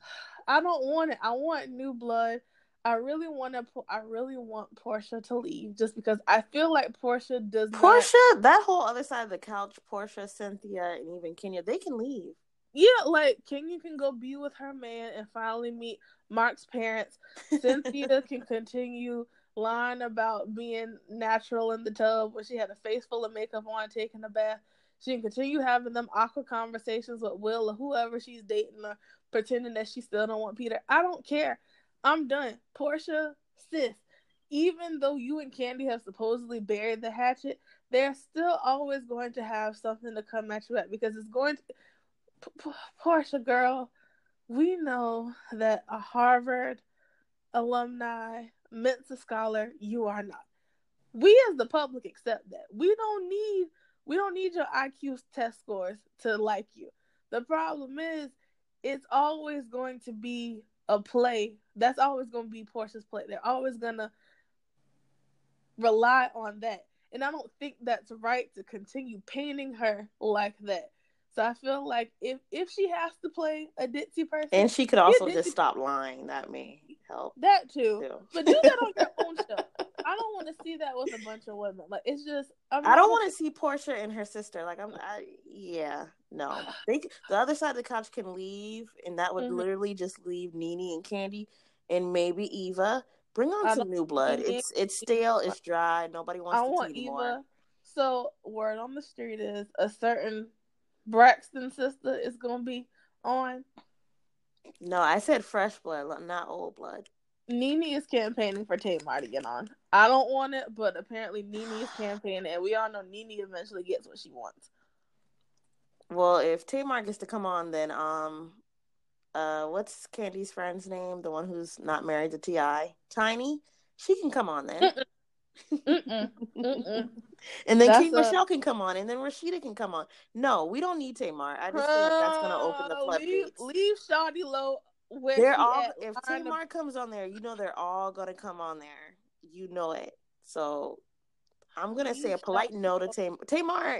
I don't want it. I want new blood. I really want to. I really want Porsha to leave just because I feel like Porsha does. Porsha, not... that whole other side of the couch, Porsha, Cynthia, and even Kenya, they can leave. Yeah, like Kenya can go be with her man and finally meet Mark's parents. Cynthia can continue lying about being natural in the tub when she had a face full of makeup on, taking a bath. She can continue having them awkward conversations with Will or whoever she's dating or pretending that she still don't want Peter. I don't care. I'm done. Porsha, sis, even though you and Kandi have supposedly buried the hatchet, they're still always going to have something to come at you at because it's going to. P- P- girl, we know that a Harvard alumni, Mensa scholar, you are not. We as the public accept that. We don't need we don't need your IQ test scores to like you. The problem is it's always going to be a play. That's always going to be Porsha's play. They're always going to rely on that. And I don't think that's right to continue painting her like that. So I feel like if if she has to play a ditzy person, and she could also just stop lying, that may help. That too, too. but do that on your own show. I don't want to see that with a bunch of women. Like it's just I'm I do not want to see Porsha and her sister. Like I'm, I, yeah, no. They the other side of the couch can leave, and that would mm-hmm. literally just leave Nene and Kandi, and maybe Eva. Bring on some new blood. It's it's stale. It's dry. Nobody wants I to want anymore. Eva. So word on the street is a certain Braxton sister is gonna be on. No, I said fresh blood, not old blood. Nene is campaigning for Tamar to get on. I don't want it, but apparently Nene is campaigning, and we all know Nene eventually gets what she wants. Well, if Tamar gets to come on, then um, uh, what's Kandi's friend's name? The one who's not married to Ti, Tiny. She can come on then. Mm-mm. Mm-mm. and then that's King a... Michelle can come on, and then Rasheeda can come on. No, we don't need Tamar. I just uh, think that's going to open the floodgates. Leave, leave Shawty Lo they're all. At, if Tamar comes on there, you know they're all going to come on there. You know it. So I'm gonna say a polite no to Tamar. Tamar,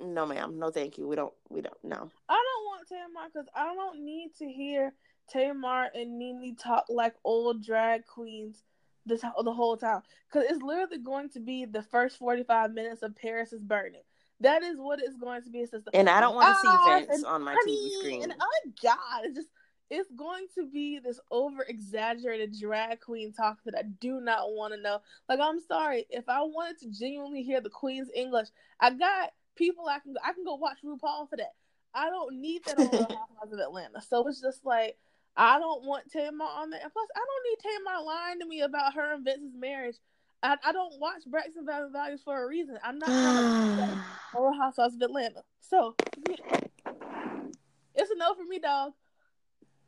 no, ma'am, no, thank you. We don't, we don't, no. I don't want Tamar because I don't need to hear Tamar and Nene talk like old drag queens this the whole time because it's literally going to be the first 45 minutes of Paris is burning. That is what it's going to be. It's and I don't want to ah, see Vince on my TV screen. And oh God, it's just it's going to be this over exaggerated drag queen talk that I do not want to know. Like I'm sorry, if I wanted to genuinely hear the Queen's English, I got people I can I can go watch RuPaul for that. I don't need that on the Housewives of Atlanta. So it's just like I don't want Tamar on there. And plus, I don't need Tamar lying to me about her and Vince's marriage. I, I don't watch Braxton Family Values for a reason. I'm not trying to Housewives of Atlanta. So yeah. it's a no for me, dog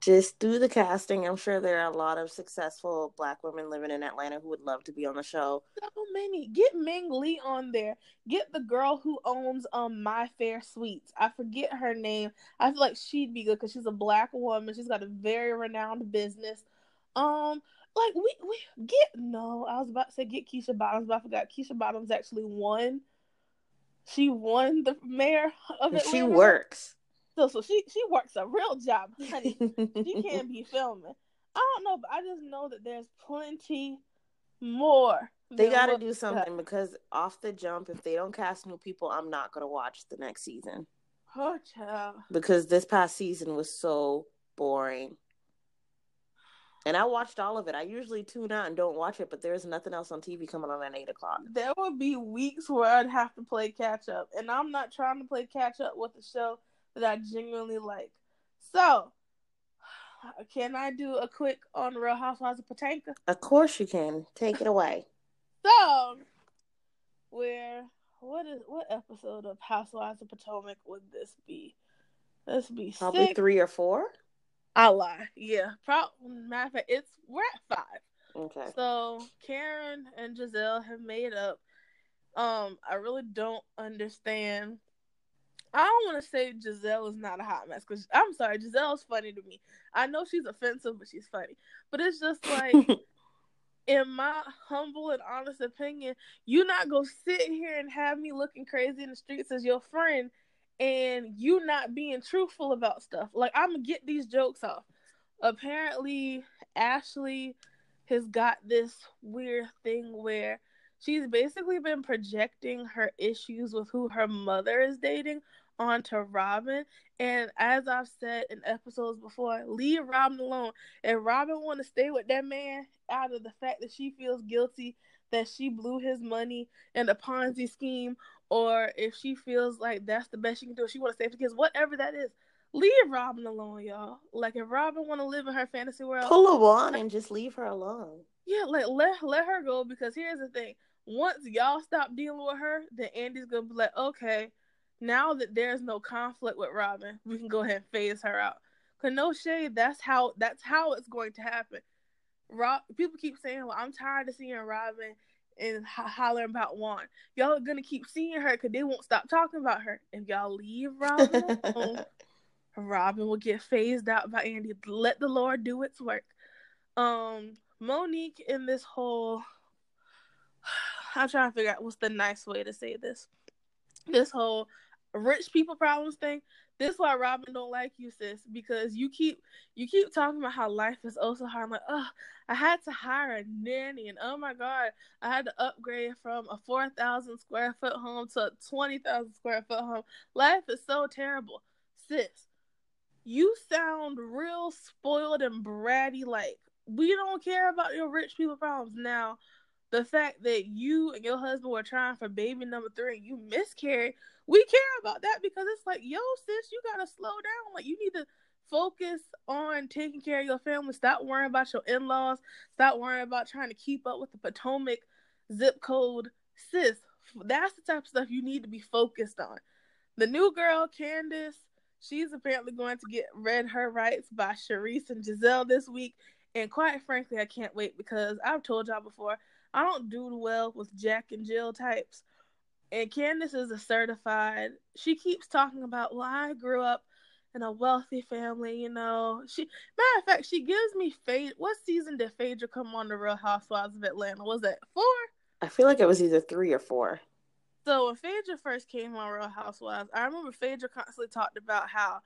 just through the casting. I'm sure there are a lot of successful black women living in Atlanta who would love to be on the show. So many. Get Ming Lee on there. Get the girl who owns um My Fair Sweets. I forget her name. I feel like she'd be good because she's a black woman. She's got a very renowned business. Um, like we we get no. I was about to say get Keisha Bottoms, but I forgot Keisha Bottoms actually won. She won the mayor of Atlanta. She works. So, so she she works a real job, honey. she can't be filming. I don't know, but I just know that there's plenty more. They got to do something because off the jump, if they don't cast new people, I'm not gonna watch the next season. Oh, child. Because this past season was so boring. And I watched all of it. I usually tune out and don't watch it, but there's nothing else on TV coming on at eight o'clock. There would be weeks where I'd have to play catch up, and I'm not trying to play catch up with the show that I genuinely like. So, can I do a quick on Real Housewives of Potomac? Of course you can. Take it away. So, where what is what episode of Housewives of Potomac would this be? This be probably six. three or four. I lie. Yeah, probably. Matter of fact, it's we're at five. Okay. So Karen and Gizelle have made up. Um, I really don't understand I don't want to say Gizelle is not a hot mess because I'm sorry, Gizelle's funny to me. I know she's offensive, but she's funny. But it's just like, in my humble and honest opinion, you not go sit here and have me looking crazy in the streets as your friend, and you not being truthful about stuff. Like I'm gonna get these jokes off. Apparently, Ashley has got this weird thing where she's basically been projecting her issues with who her mother is dating onto Robin. And as I've said in episodes before, leave Robin alone. If Robin want to stay with that man out of the fact that she feels guilty that she blew his money in the Ponzi scheme, or if she feels like that's the best she can do, she want to stay for kids, whatever that is. Leave Robin alone, y'all. Like if Robin want to live in her fantasy world, pull a wand and just leave her alone. Yeah, like let let her go because here's the thing: once y'all stop dealing with her, then Andy's gonna be like, okay, now that there's no conflict with Robin, we can go ahead and phase her out. Cause no shade, that's how that's how it's going to happen. Rob, people keep saying, "Well, I'm tired of seeing Robin and ho- hollering about Juan." Y'all are gonna keep seeing her because they won't stop talking about her. If y'all leave Robin alone, Robin will get phased out by Andy. Let the Lord do its work. Um, Monique in this whole, I'm trying to figure out what's the nice way to say this. This whole rich people problems thing. This why Robin don't like you, sis, because you keep you keep talking about how life is oh so hard. I'm like, oh, I had to hire a nanny, and oh my god, I had to upgrade from a four thousand square foot home to a twenty thousand square foot home. Life is so terrible, sis. You sound real spoiled and bratty. Like we don't care about your rich people problems now. The fact that you and your husband were trying for baby number three and you miscarried we care about that because it's like, yo, sis, you gotta slow down. Like you need to focus on taking care of your family. Stop worrying about your in-laws. Stop worrying about trying to keep up with the Potomac zip code. Sis, that's the type of stuff you need to be focused on. The new girl, Candace, she's apparently going to get read her rights by Charrisse and Gizelle this week. And quite frankly, I can't wait because I've told y'all before, I don't do well with Jack and Jill types. And Candace is a certified. She keeps talking about, well, I grew up in a wealthy family, you know. She matter of fact, she gives me Fade. What season did Phaedra come on the Real Housewives of Atlanta? Was that four? I feel like it was either three or four. So when Phaedra first came on Real Housewives, I remember Phaedra constantly talked about how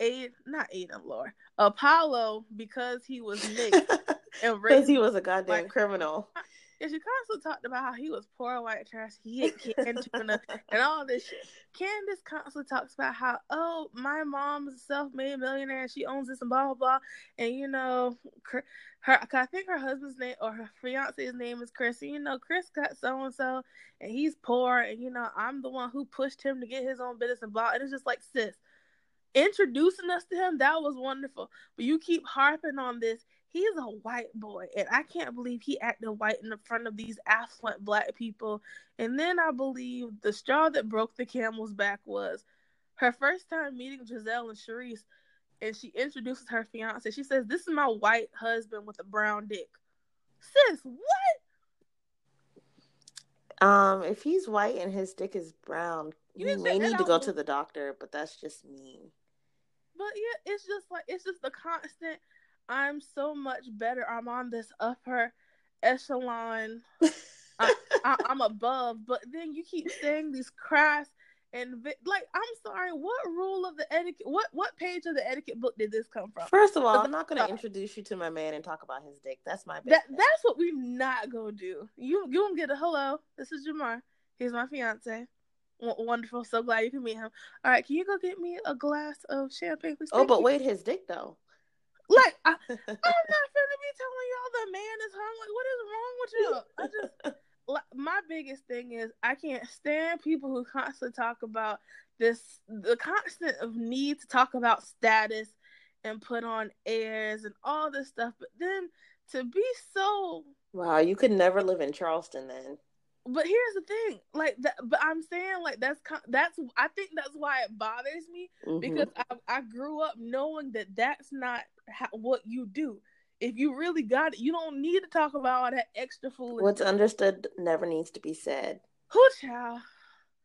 Aid not Aiden Lord Apollo because he was mixed and because he was a goddamn like, criminal. And she constantly talked about how he was poor white trash, he ate canned tuna, and all this shit. Candace constantly talks about how, oh, my mom's a self-made millionaire, and she owns this and blah blah blah. And you know, her, I think her husband's name or her fiance's name is Chris. And you know, Chris got so and so, and he's poor, and you know, I'm the one who pushed him to get his own business and blah. And it's just like, sis, introducing us to him that was wonderful, but you keep harping on this he's a white boy and i can't believe he acted white in the front of these affluent black people. And then i believe the straw that broke the camel's back was her first time meeting gizelle and Charrisse, and she introduces her fiance. She says this is my white husband with a brown dick. Sis what? Um if he's white and his dick is brown you, may need to go to the doctor but that's just mean. But yeah it's just like it's just the constant I'm so much better. I'm on this upper echelon. I, am above, but then you keep saying these crass and like I'm sorry. What rule of the etiquette? What what page of the etiquette book did this come from? First of all, I'm not going to introduce you to my man and talk about his dick. That's my. That, that's what we're not gonna do. You you gonna get a hello. This is Jamar. He's my fiance. W- wonderful. So glad you can meet him. All right, can you go get me a glass of champagne, please? oh, but you. wait, his dick though. Like I, am not gonna be telling y'all the man is hung. Like, what is wrong with you? I just like, my biggest thing is I can't stand people who constantly talk about this the constant of need to talk about status and put on airs and all this stuff, but then to be so wow, you could never live in Charleston then but here's the thing like that but i'm saying like that's that's i think that's why it bothers me mm-hmm. because I, I grew up knowing that that's not how, what you do if you really got it you don't need to talk about all that extra foolish what's understood never needs to be said who child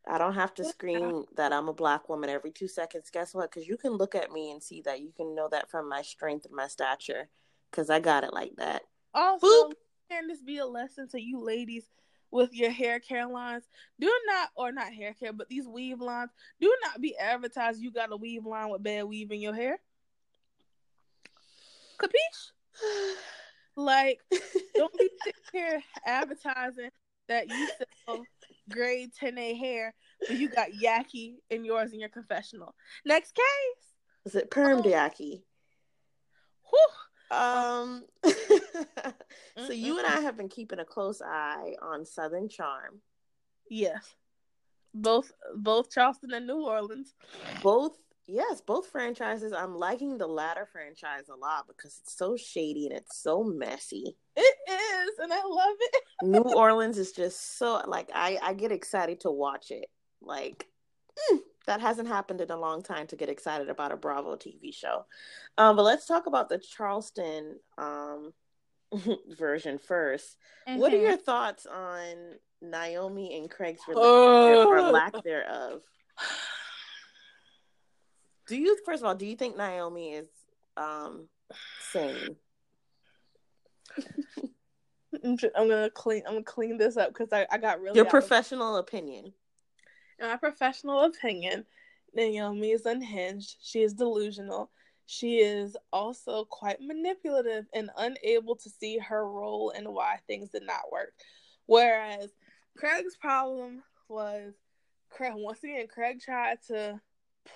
I don't have to scream that I'm a black woman every two seconds. Guess what? Because you can look at me and see that. You can know that from my strength and my stature. Because I got it like that. Also, Boop. can this be a lesson to you ladies with your hair care lines. Do not, or not hair care, but these weave lines. Do not be advertised. You got a weave line with bad weave in your hair. Capiche? Like, don't be sitting here advertising that you sell grade 10A hair, but you got Yaki in yours in your confessional. Next case. Is it perm oh. Yaki? Whew. Um. so you and I have been keeping a close eye on Southern Charm. Yes. Both both Charleston and New Orleans. Both yes, both franchises. I'm liking the latter franchise a lot because it's so shady and it's so messy. It is, and I love it. New Orleans is just so like I I get excited to watch it. Like mm, that hasn't happened in a long time to get excited about a Bravo TV show. Um, but let's talk about the Charleston um version 1st mm-hmm. What are mm-hmm. your thoughts on Naomi and Craig's relationship or lack thereof? Do you first of all, do you think Naomi is um sane? I'm, gonna clean. I'm gonna clean this up because I, I got really your professional of... opinion. In my professional opinion, Naomi is unhinged. She is delusional. She is also quite manipulative and unable to see her role and why things did not work. Whereas Craig's problem was Craig once again Craig tried to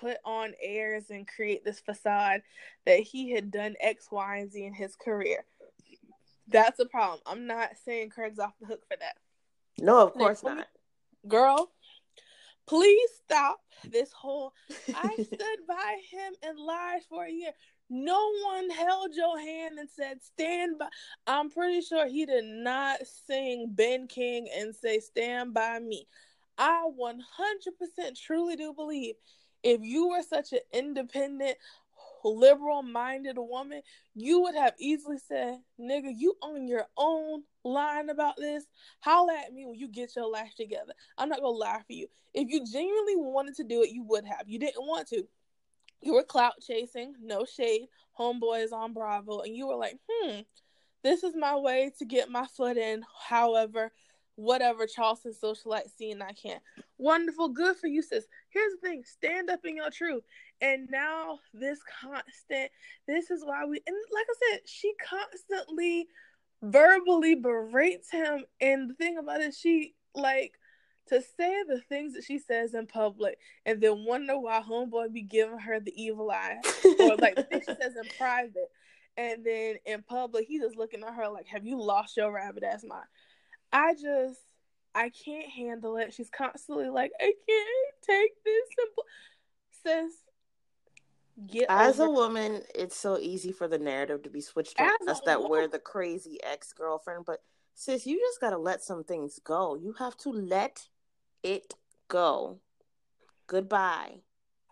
put on airs and create this facade that he had done X, Y, and Z in his career. That's a problem. I'm not saying Craig's off the hook for that. No, of course not. Girl, please stop this whole I stood by him and lied for a year. No one held your hand and said, Stand by. I'm pretty sure he did not sing Ben King and say, Stand by me. I 100% truly do believe if you were such an independent, liberal minded woman, you would have easily said, nigga, you on your own line about this. Holla at me when you get your life together. I'm not gonna lie for you. If you genuinely wanted to do it, you would have. You didn't want to. You were clout chasing, no shade, homeboys on Bravo, and you were like, hmm, this is my way to get my foot in. However, whatever Charleston socialite scene I can. Wonderful, good for you, sis. Here's the thing: stand up in your truth. And now this constant, this is why we and like I said, she constantly verbally berates him. And the thing about it, she like to say the things that she says in public and then wonder why homeboy be giving her the evil eye or like the things she says in private and then in public he's just looking at her like have you lost your rabbit ass mind I just I can't handle it. She's constantly like, I can't take this simple sis. Get As a woman, it's so easy for the narrative to be switched to us that woman. we're the crazy ex girlfriend. But sis, you just gotta let some things go. You have to let it go. Goodbye.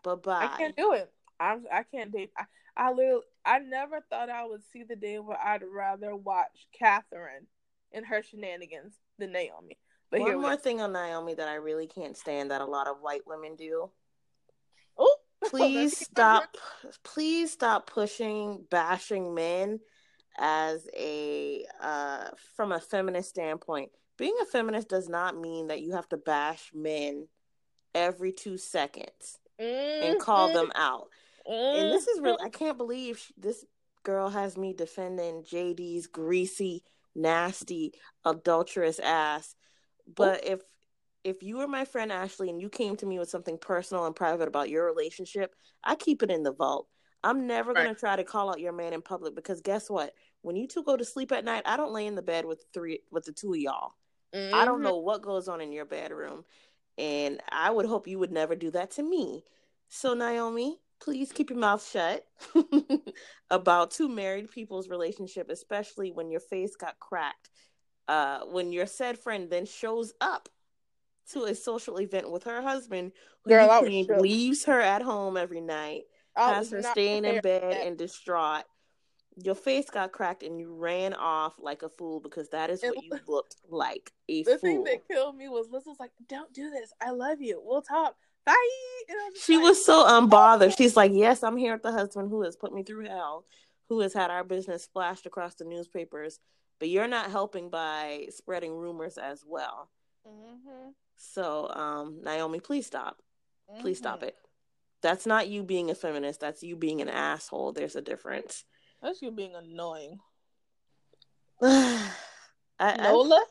Bye bye. I can't do it. I'm I can't date. I, I literally I never thought I would see the day where I'd rather watch Kathryn and her shenanigans than Naomi. But one more thing on Naomi that I really can't stand that a lot of white women do. Oh, please stop! Please stop pushing bashing men as a uh, from a feminist standpoint. Being a feminist does not mean that you have to bash men every two seconds mm-hmm. and call mm-hmm. them out. Mm-hmm. And this is real. I can't believe she, this girl has me defending JD's greasy nasty, adulterous ass. But if if you were my friend Ashley and you came to me with something personal and private about your relationship, I keep it in the vault. I'm never right. gonna try to call out your man in public because guess what? When you two go to sleep at night, I don't lay in the bed with three with the two of y'all. Mm-hmm. I don't mm-hmm. know what goes on in your bedroom, and I would hope you would never do that to me. So Naomi, please keep your mouth shut about two married people's relationship, especially when your face got cracked. Uh, when your said friend then shows up to a social event with her husband, who Girl, leaves her at home every night, I has her staying in bed and distraught. Your face got cracked and you ran off like a fool because that is what you looked like a the fool. The thing that killed me was Liz was like, "Don't do this. I love you. We'll talk." Bye. Was she like, was so unbothered. She's like, yes, I'm here with the husband who has put me through hell, who has had our business splashed across the newspapers, but you're not helping by spreading rumors as well. Mm-hmm. So, um, Naomi, please stop. Mm-hmm. Please stop it. That's not you being a feminist. That's you being an asshole. There's a difference. That's you being annoying. I, Nola.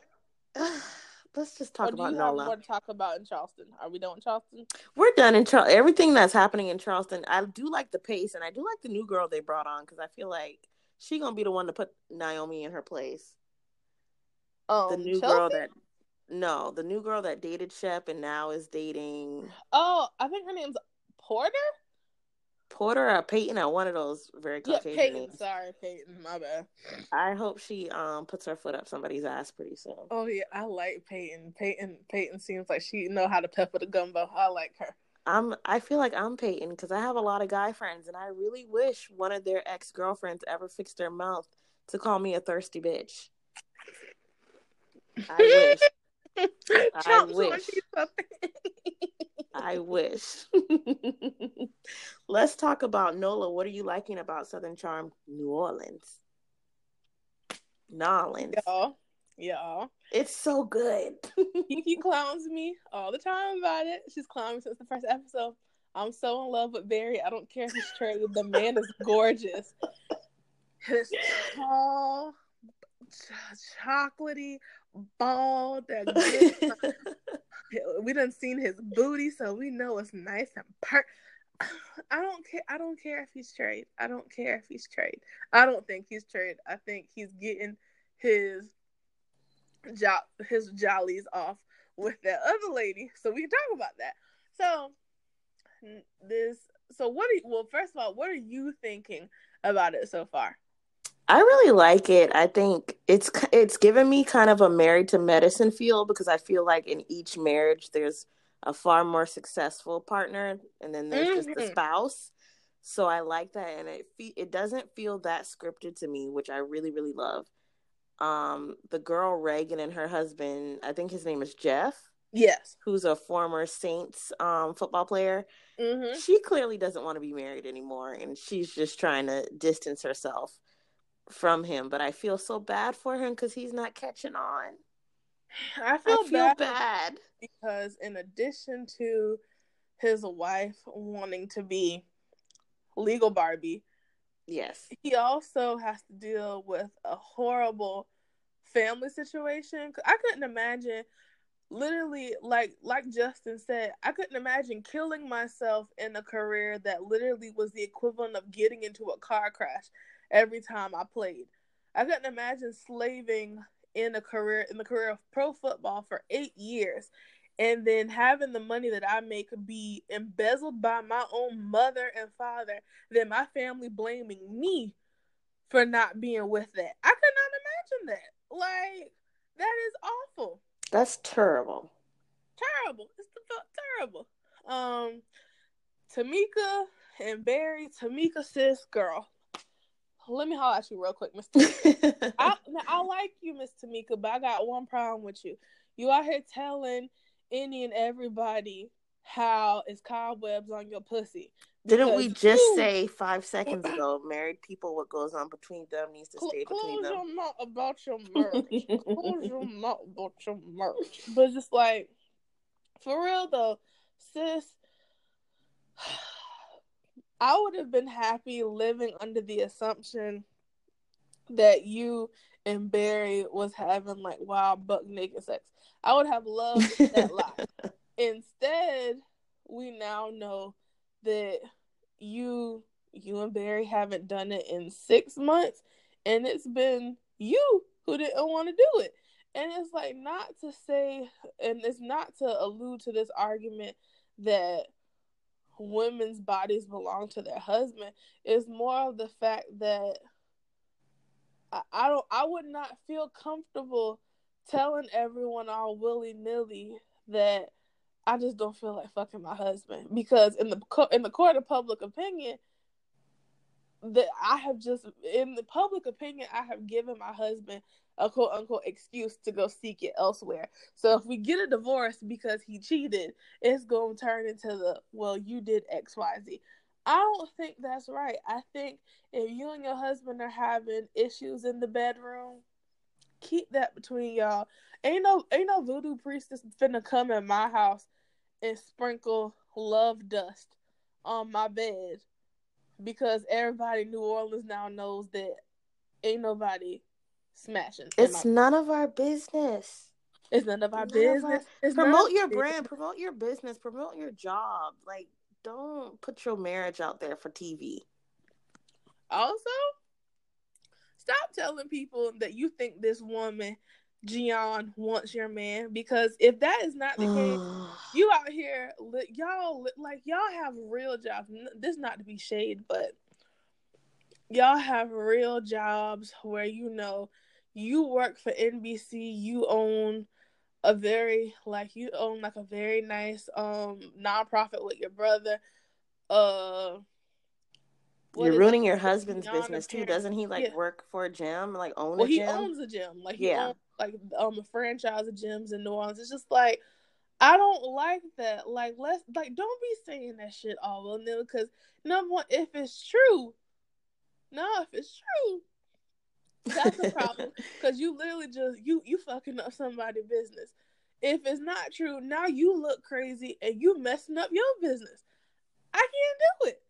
I, let's just talk about Nola. What to talk about in Charleston? Are we done in Charleston? We're done in Charleston. Everything that's happening in Charleston, I do like the pace, and I do like the new girl they brought on because I feel like she gonna be the one to put Naomi in her place. Oh, the um, new Chelsea? girl that no, the new girl that dated Shep and now is dating. Oh, I think her name's Porter. Porter or Peyton or one of those very Caucasian yeah, Peyton. Names. Sorry, Peyton. My bad. I hope she um puts her foot up somebody's ass pretty soon. Oh yeah, I like Peyton. Peyton. Peyton seems like she know how to pepper the gumbo. I like her. I'm. I feel like I'm Peyton because I have a lot of guy friends, and I really wish one of their ex girlfriends ever fixed their mouth to call me a thirsty bitch. I wish. I wish. I wish. Let's talk about Nola. What are you liking about Southern Charm New Orleans? Nolans. y'all. It's so good. Kiki clowns me all the time about it. She's clowned me since the first episode. I'm so in love with Barry. I don't care if he's traded. The man is gorgeous. His tall, ch- chocolatey, bald. That we done seen his booty, so we know it's nice and per. I don't care. I don't care if he's trade. I don't care if he's trade. I don't think he's trade. I think he's getting his job, his jollies off with that other lady. So we can talk about that. So this. So what? Are well, first of all, what are you thinking about it so far? I really like it. I think it's it's given me kind of a married to medicine feel because I feel like in each marriage there's a far more successful partner and then there's mm-hmm. just the mm-hmm. spouse. So I like that and it it doesn't feel that scripted to me, which I really really love. Um the girl Reagan and her husband, I think his name is Jeff. Yes. Who's a former Saints um football player. Mm-hmm. She clearly doesn't want to be married anymore and she's just trying to distance herself from him, but I feel so bad for him because he's not catching on. I feel, I feel bad, bad because, in addition to his wife wanting to be legal Barbie, yes, he also has to deal with a horrible family situation. I couldn't imagine literally like like Justin said, I couldn't imagine killing myself in a career that literally was the equivalent of getting into a car crash every time I played. I couldn't imagine slaving in a career in the career of pro football for eight years and then having the money that I make be embezzled by my own mother and father, then my family blaming me for not being with that. I could not imagine that. Like that is awful. That's terrible. Terrible. It's terrible. Um Tamika and Barry, Tamika sis, girl, let me holler at you real quick, Miss. I, I like you, Miss Tamika, but I got one problem with you. You out here telling any and everybody how it's cobwebs on your pussy. Didn't we just you, say five seconds ago, married people, what goes on between them needs to stay between them? Close your mouth about your merch. close your mouth about your merch. But just like, for real though, sis, I would have been happy living under the assumption that you and Barry was having like wild buck naked sex. I would have loved that life. Instead, we now know that you you and Barry haven't done it in six months, and it's been you who didn't want to do it. And it's like not to say, and it's not to allude to this argument that women's bodies belong to their husband. It's more of the fact that I, I don't I would not feel comfortable telling everyone all willy nilly that I just don't feel like fucking my husband because in the in the court of public opinion that I have just in the public opinion I have given my husband a quote unquote excuse to go seek it elsewhere. So if we get a divorce because he cheated, it's going to turn into the, well, you did XYZ. I don't think that's right. I think if you and your husband are having issues in the bedroom, keep that between y'all. Ain't no ain't no voodoo priestess finna come in my house and sprinkle love dust on my bed because everybody in New Orleans now knows that ain't nobody smashing. It's none of our business. It's none of our none business. Of our... promote your business. brand, promote your business, promote your job. Like, don't put your marriage out there for TV. Also, stop telling people that you think this woman Gian wants your man because if that is not the case, you out here, y'all like y'all have real jobs. This not to be shade, but y'all have real jobs where you know you work for NBC, you own a very like you own like a very nice um nonprofit with your brother. Uh you're ruining your husband's business too, doesn't he? Like yeah. work for a gym, like own well, a gym. he owns a gym, like yeah, owns, like um a franchise of gyms in New Orleans. It's just like I don't like that. Like let's like don't be saying that shit all over them because number one, if it's true, no, if it's true, that's the problem because you literally just you you fucking up somebody's business. If it's not true, now you look crazy and you messing up your business. I can't do it.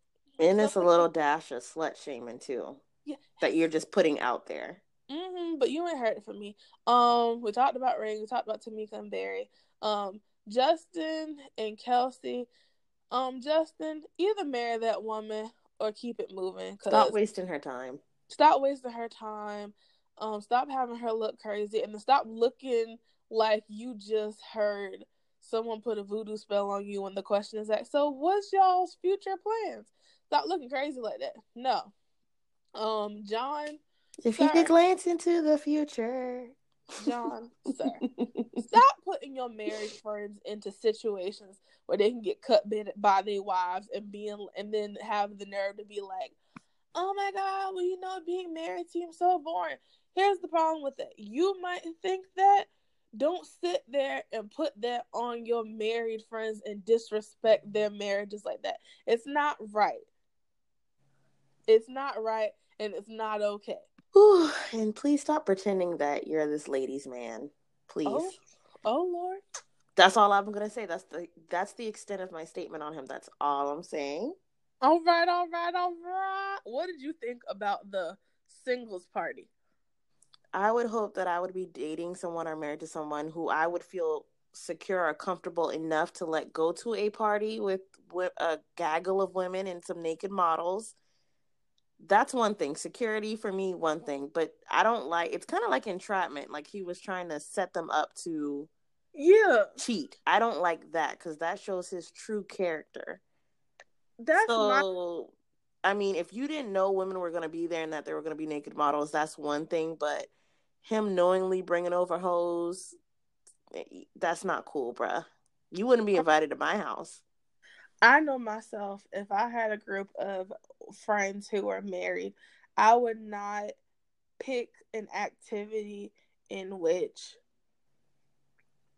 And it's a little dash of slut shaming too. Yeah. That you're just putting out there. Mm-hmm, but you ain't heard it from me. Um, we talked about Ring, we talked about Tamika and Barry. Um, Justin and Kelsey. Um, Justin, either marry that woman or keep it moving. Stop wasting her time. Stop wasting her time. Um, stop having her look crazy and stop looking like you just heard someone put a voodoo spell on you when the question is that. So what's y'all's future plans? Stop looking crazy like that. No. Um, John. If sir, you could glance into the future. John, sir. Stop putting your married friends into situations where they can get cut by their wives and being and then have the nerve to be like, Oh my god, well you know being married seems so boring. Here's the problem with it. You might think that don't sit there and put that on your married friends and disrespect their marriages like that. It's not right. It's not right and it's not okay. Ooh, and please stop pretending that you're this lady's man. Oh, please. Oh, oh Lord. That's all I'm gonna say. That's the that's the extent of my statement on him. That's all I'm saying. All right, all right, all right. What did you think about the singles party? I would hope that I would be dating someone or married to someone who I would feel secure or comfortable enough to let go to a party with, with a gaggle of women and some naked models that's one thing. Security for me, one thing, but I don't like. It's kind of like entrapment. Like he was trying to set them up to, yeah, cheat. I don't like that because that shows his true character. That's so. My... I mean, if you didn't know women were going to be there and that there were going to be naked models, that's one thing. But him knowingly bringing over hoes, eh, that's not cool, bruh. You wouldn't be invited to my house. I know myself, if I had a group of friends who are married, I would not pick an activity in which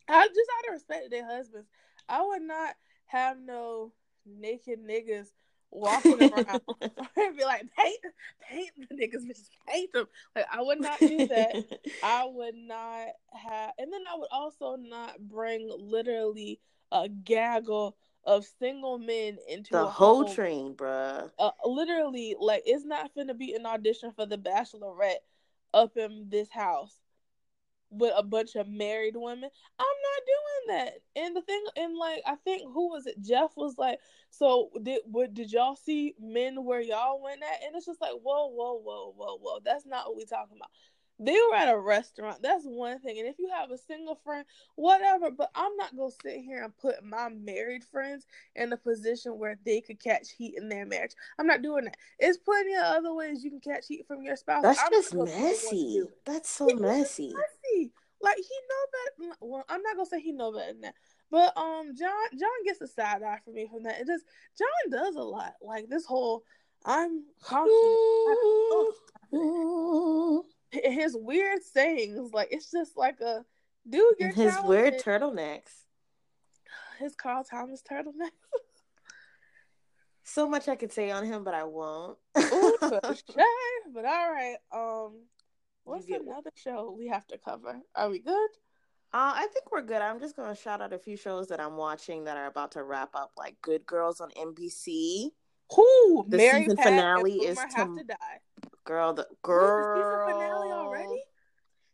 I just out of respect to their husbands, I would not have no naked niggas walking around and be like, paint, paint the niggas, just paint them. Like I would not do that. I would not have, and then I would also not bring literally a gaggle of single men into the whole train, bruh. Uh, literally, like it's not gonna be an audition for the Bachelorette up in this house with a bunch of married women. I'm not doing that. And the thing, and like I think who was it? Jeff was like, so did what? Did y'all see men where y'all went at? And it's just like, whoa, whoa, whoa, whoa, whoa. That's not what we talking about they were at a restaurant. That's one thing. And if you have a single friend, whatever. But I'm not gonna sit here and put my married friends in a position where they could catch heat in their marriage. I'm not doing that. It's plenty of other ways you can catch heat from your spouse. That's I'm just messy. That's so messy. messy. Like he know better. Well, I'm not gonna say he know better than that. But um, John John gets a side eye for me from that. It just John does a lot. Like this whole I'm confident his weird sayings, like it's just like a dude. You're his talented. weird turtlenecks. His Carl Thomas turtleneck. so much I could say on him, but I won't. Ooh, but all right. Um, what's another show we have to cover? Are we good? Uh, I think we're good. I'm just going to shout out a few shows that I'm watching that are about to wrap up, like Good Girls on NBC. Who? The Mary season Pat finale is to, to die. Girl, the girl. Wait, the season finale already?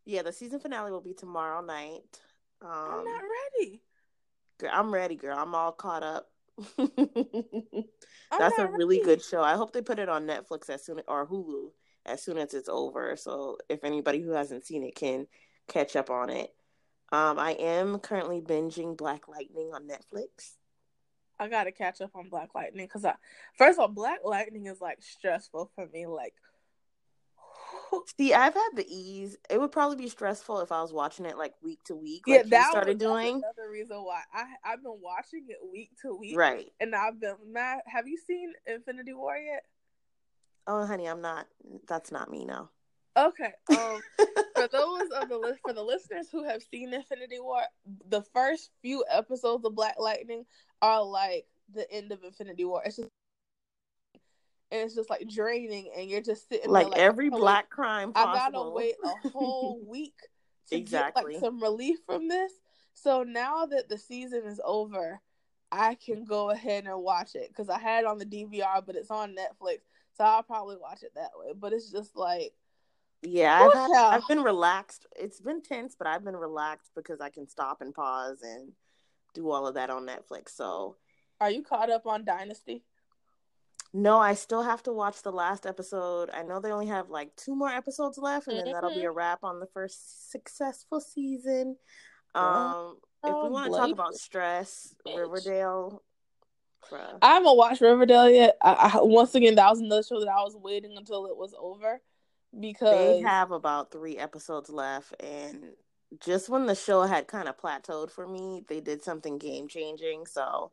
Yeah, the season finale will be tomorrow night. Um, I'm not ready. Girl, I'm ready, girl. I'm all caught up. That's a not really good show. I hope they put it on Netflix as soon or Hulu as soon as it's over. So if anybody who hasn't seen it can catch up on it. Um, I am currently binging Black Lightning on Netflix. I gotta catch up on Black Lightning because I first of all, Black Lightning is like stressful for me. Like, See, I've had the ease. It would probably be stressful if I was watching it like week to week, yeah, like you that started was that's doing. another reason why I I've been watching it week to week, Right. and I've been mad. Have you seen Infinity War yet? Oh, honey, I'm not. That's not me now. Okay. Um, for those of the li- for the listeners who have seen Infinity War, the first few episodes of Black Lightning are like the end of Infinity War. It's just and it's just like draining, and you're just sitting Like, like every black crime wait- I gotta wait a whole week to get Exactly. like some relief from this. So now that the season is over, I can go ahead and watch it because I had it on the DVR, but it's on Netflix, so I'll probably watch it that way. But it's just like Yeah, I've had. I've been relaxed. It's been tense, but I've been relaxed because I can stop and pause and do all of that on Netflix. So Are you caught up on Dynasty? No, I still have to watch the last episode. I know they only have like two more episodes left, and then that'll be a wrap on the first successful season. Um, if we Oh, want to talk about stress, bitch. Riverdale. bruh. I haven't watched Riverdale yet. I, I, once again, that was another show that I was waiting until it was over because They have about three episodes left, and just when the show had kind of plateaued for me, they did something game changing. So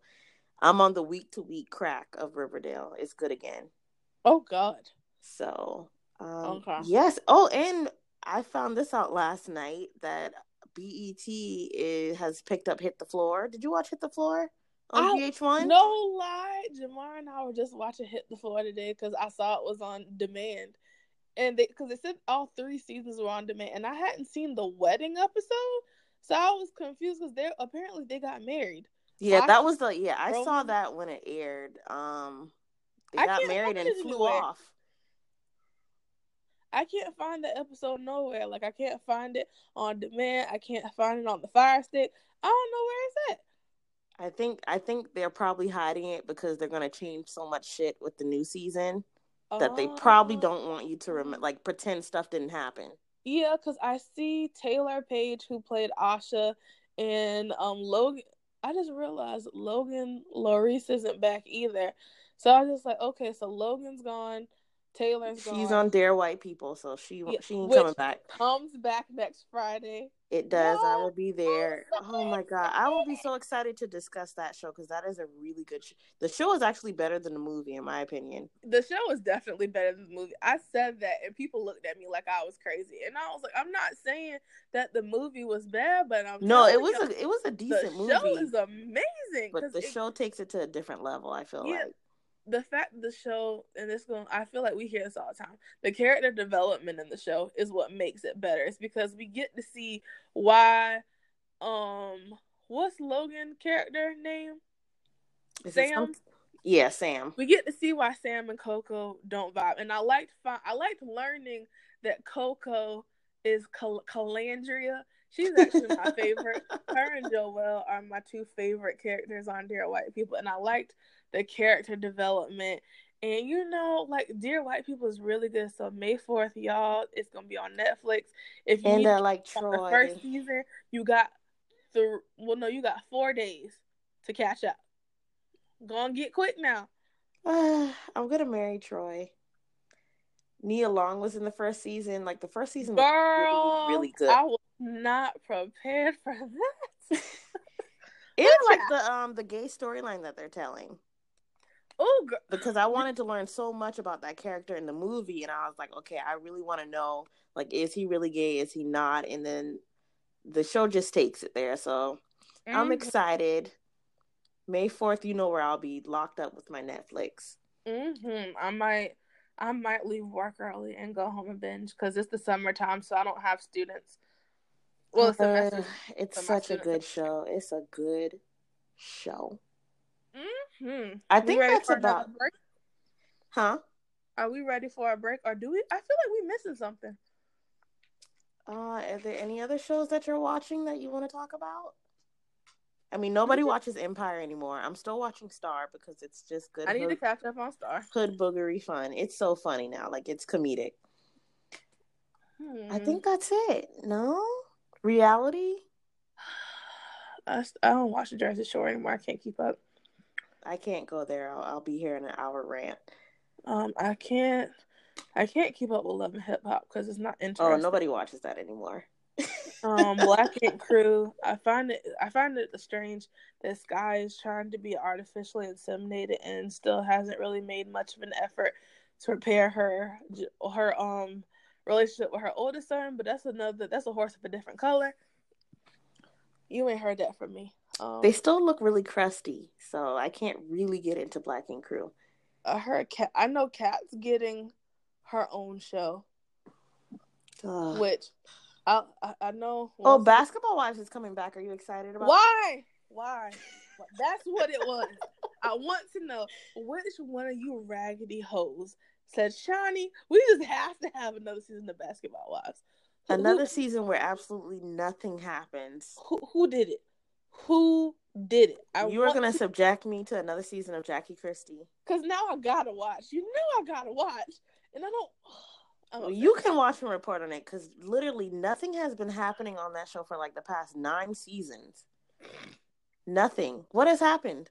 I'm on the week to week crack of Riverdale. It's good again. oh god, So um, Okay. yes. Oh, and I found this out last night that BET is, has picked up "Hit the Floor." Did you watch "Hit the Floor" on I- VH1? no lie, Jamar and I were just watching Hit the Floor today because I saw it was on demand, and they because they said all three seasons were on demand, and I hadn't seen the wedding episode, so I was confused because they apparently they got married. Yeah, I- that was the yeah. I saw that when it aired. Um, they I got married and flew anywhere. off. I can't find the episode nowhere. Like I can't find it on demand. I can't find it on the Fire Stick. I don't know where it's at. I think I think they're probably hiding it because they're gonna change so much shit with the new season that they probably Oh. don't want you to remember, like pretend stuff didn't happen. Yeah, because I see Taylour Paige who played Ahsha and um Logan. I just realized Logan Lorice isn't back either. So I was just like, okay, so Logan's gone, Taylor's gone. She's on Dear White People, so she Yeah, she ain't coming back. comes back next Friday. It does. I will be there. Oh my god, I will be so excited to discuss that show because that is a really good. show. the show is actually better than the movie, in my opinion. The show is definitely better than the movie. I said that, and people looked at me like I was crazy, and I was like, I'm not saying that the movie was bad, but I'm No, it was a it was a decent movie. the show is amazing. but the it- show takes it to a different level. I feel Yeah. like. The fact the show and this going I feel like we hear this all the time. The character development in the show is what makes it better. It's because we get to see why um what's Logan character name? Is Sam? Yeah, Sam. We get to see why Sam and Coco don't vibe. And I liked I liked learning that Coco is Cal- Colandrea. She's actually my favorite. Her and Joelle are my two favorite characters on Dear White People, and I liked the character development. And you know, like Dear White People is really good. So May fourth, y'all, it's gonna be on Netflix. If you And uh, like Troy. the first season, you got the well, no, you got four days to catch up. Go and get quick now. I'm gonna marry Troy. Nia Long was in the first season. Like the first season was Girl, really, really good. I was not prepared for that. It was like the um the gay storyline that they're telling Oh, because I wanted to learn so much about that character in the movie, and I was like, okay, I really want to know like is he really gay? Is he not? And then the show just takes it there. So I'm Mhm. excited. May fourth, you know where I'll be locked up with my Netflix. Mhm. I might, I might leave work early and go home and binge because it's the summertime, so I don't have students. Well, the Uh, it's such a good show. It's a good show. Hmm. I think that's about, huh? Are we ready for a break, or do we? I feel like we're missing something. Uh, are there any other shows that you're watching that you want to talk about? I mean, nobody watches Empire anymore. I'm still watching Star because it's just good. I need hood, to catch up on Star. Hood boogery fun. It's so funny now. Like it's comedic. Hmm. I think that's it. No reality. I, I don't watch the Jersey Shore anymore. I can't keep up. I can't go there. I'll, I'll be here in an hour rant. Um, I can't. I can't keep up with Love and Hip Hop because it's not interesting. Oh, nobody watches that anymore. um, Black Ink Crew. I find it. I find it strange that Sky is trying to be artificially inseminated and still hasn't really made much of an effort to repair her her um relationship with her oldest son. But that's another. That's a horse of a different color. You ain't heard that from me. Um, they still look really crusty, so I can't really get into Black Ink Crew. I heard cat. I know Kat's getting her own show, Ugh. which I, I, I know. Oh, Basketball Wives is coming back. Are you excited about? Why? Why? That's what it was. I want to know which one of you raggedy hoes said, Shaunie, we just have to have another season of Basketball Wives." Another who, season where absolutely nothing happens. Who, who did it? Who did it? I you were gonna to... subject me to another season of Jackie Christie. Cause now I gotta watch. You know I gotta watch, and I don't. You can watch and report on it because literally nothing has been happening on that show for like the past nine seasons. Nothing. What has happened?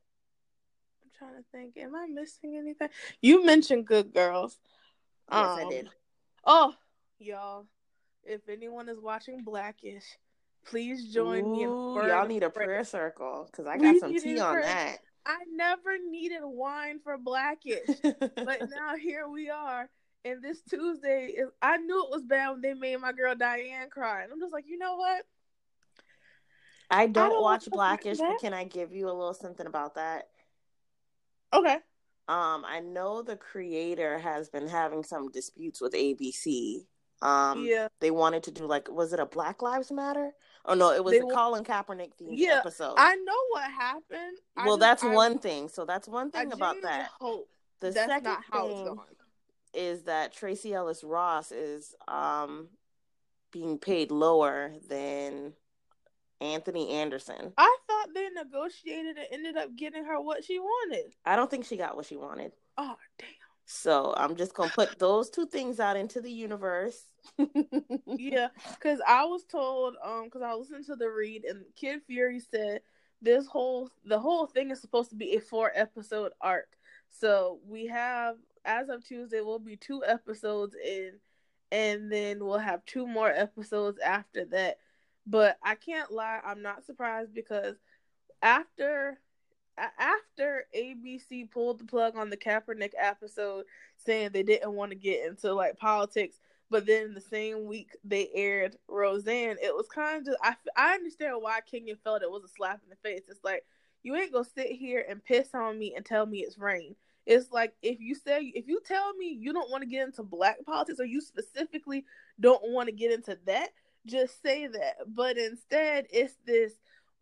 I'm trying to think. Am I missing anything? You mentioned Good Girls. Yes, um, I did. Oh, y'all! If anyone is watching Blackish, please join Ooh, me. Y'all need a prayer circle because I got we some tea on that. I never needed wine for Blackish, but now here we are and this Tuesday, I knew it was bad when they made my girl Diane cry. And I'm just like, you know what? I don't, I don't watch Blackish, but can I give you a little something about that? Okay. Um, I know the creator has been having some disputes with ABC. Um, yeah. They wanted to do like, was it a Black Lives Matter? Oh no, it was they, a Colin Kaepernick themed yeah, episode. I know what happened. Well, just, that's I, one thing. So that's one thing about that. Hope the second thing is that Tracee Ellis Ross is um, being paid lower than Anthony Anderson. I thought they negotiated and ended up getting her what she wanted. I don't think she got what she wanted. Oh damn. So I'm just gonna put those two things out into the universe. yeah, because I was told, um, because I listened to the read and Kid Fury said this whole the whole thing is supposed to be a four episode arc. So we have as of Tuesday, we'll be two episodes in, and then we'll have two more episodes after that. But I can't lie, I'm not surprised because after after ABC pulled the plug on the Kaepernick episode, saying they didn't want to get into like politics, but then the same week they aired Roseanne, it was kind of just, I I understand why Kenya felt it was a slap in the face. It's like you ain't gonna sit here and piss on me and tell me it's rain. It's like if you say if you tell me you don't want to get into black politics or you specifically don't want to get into that, just say that. But instead, it's this.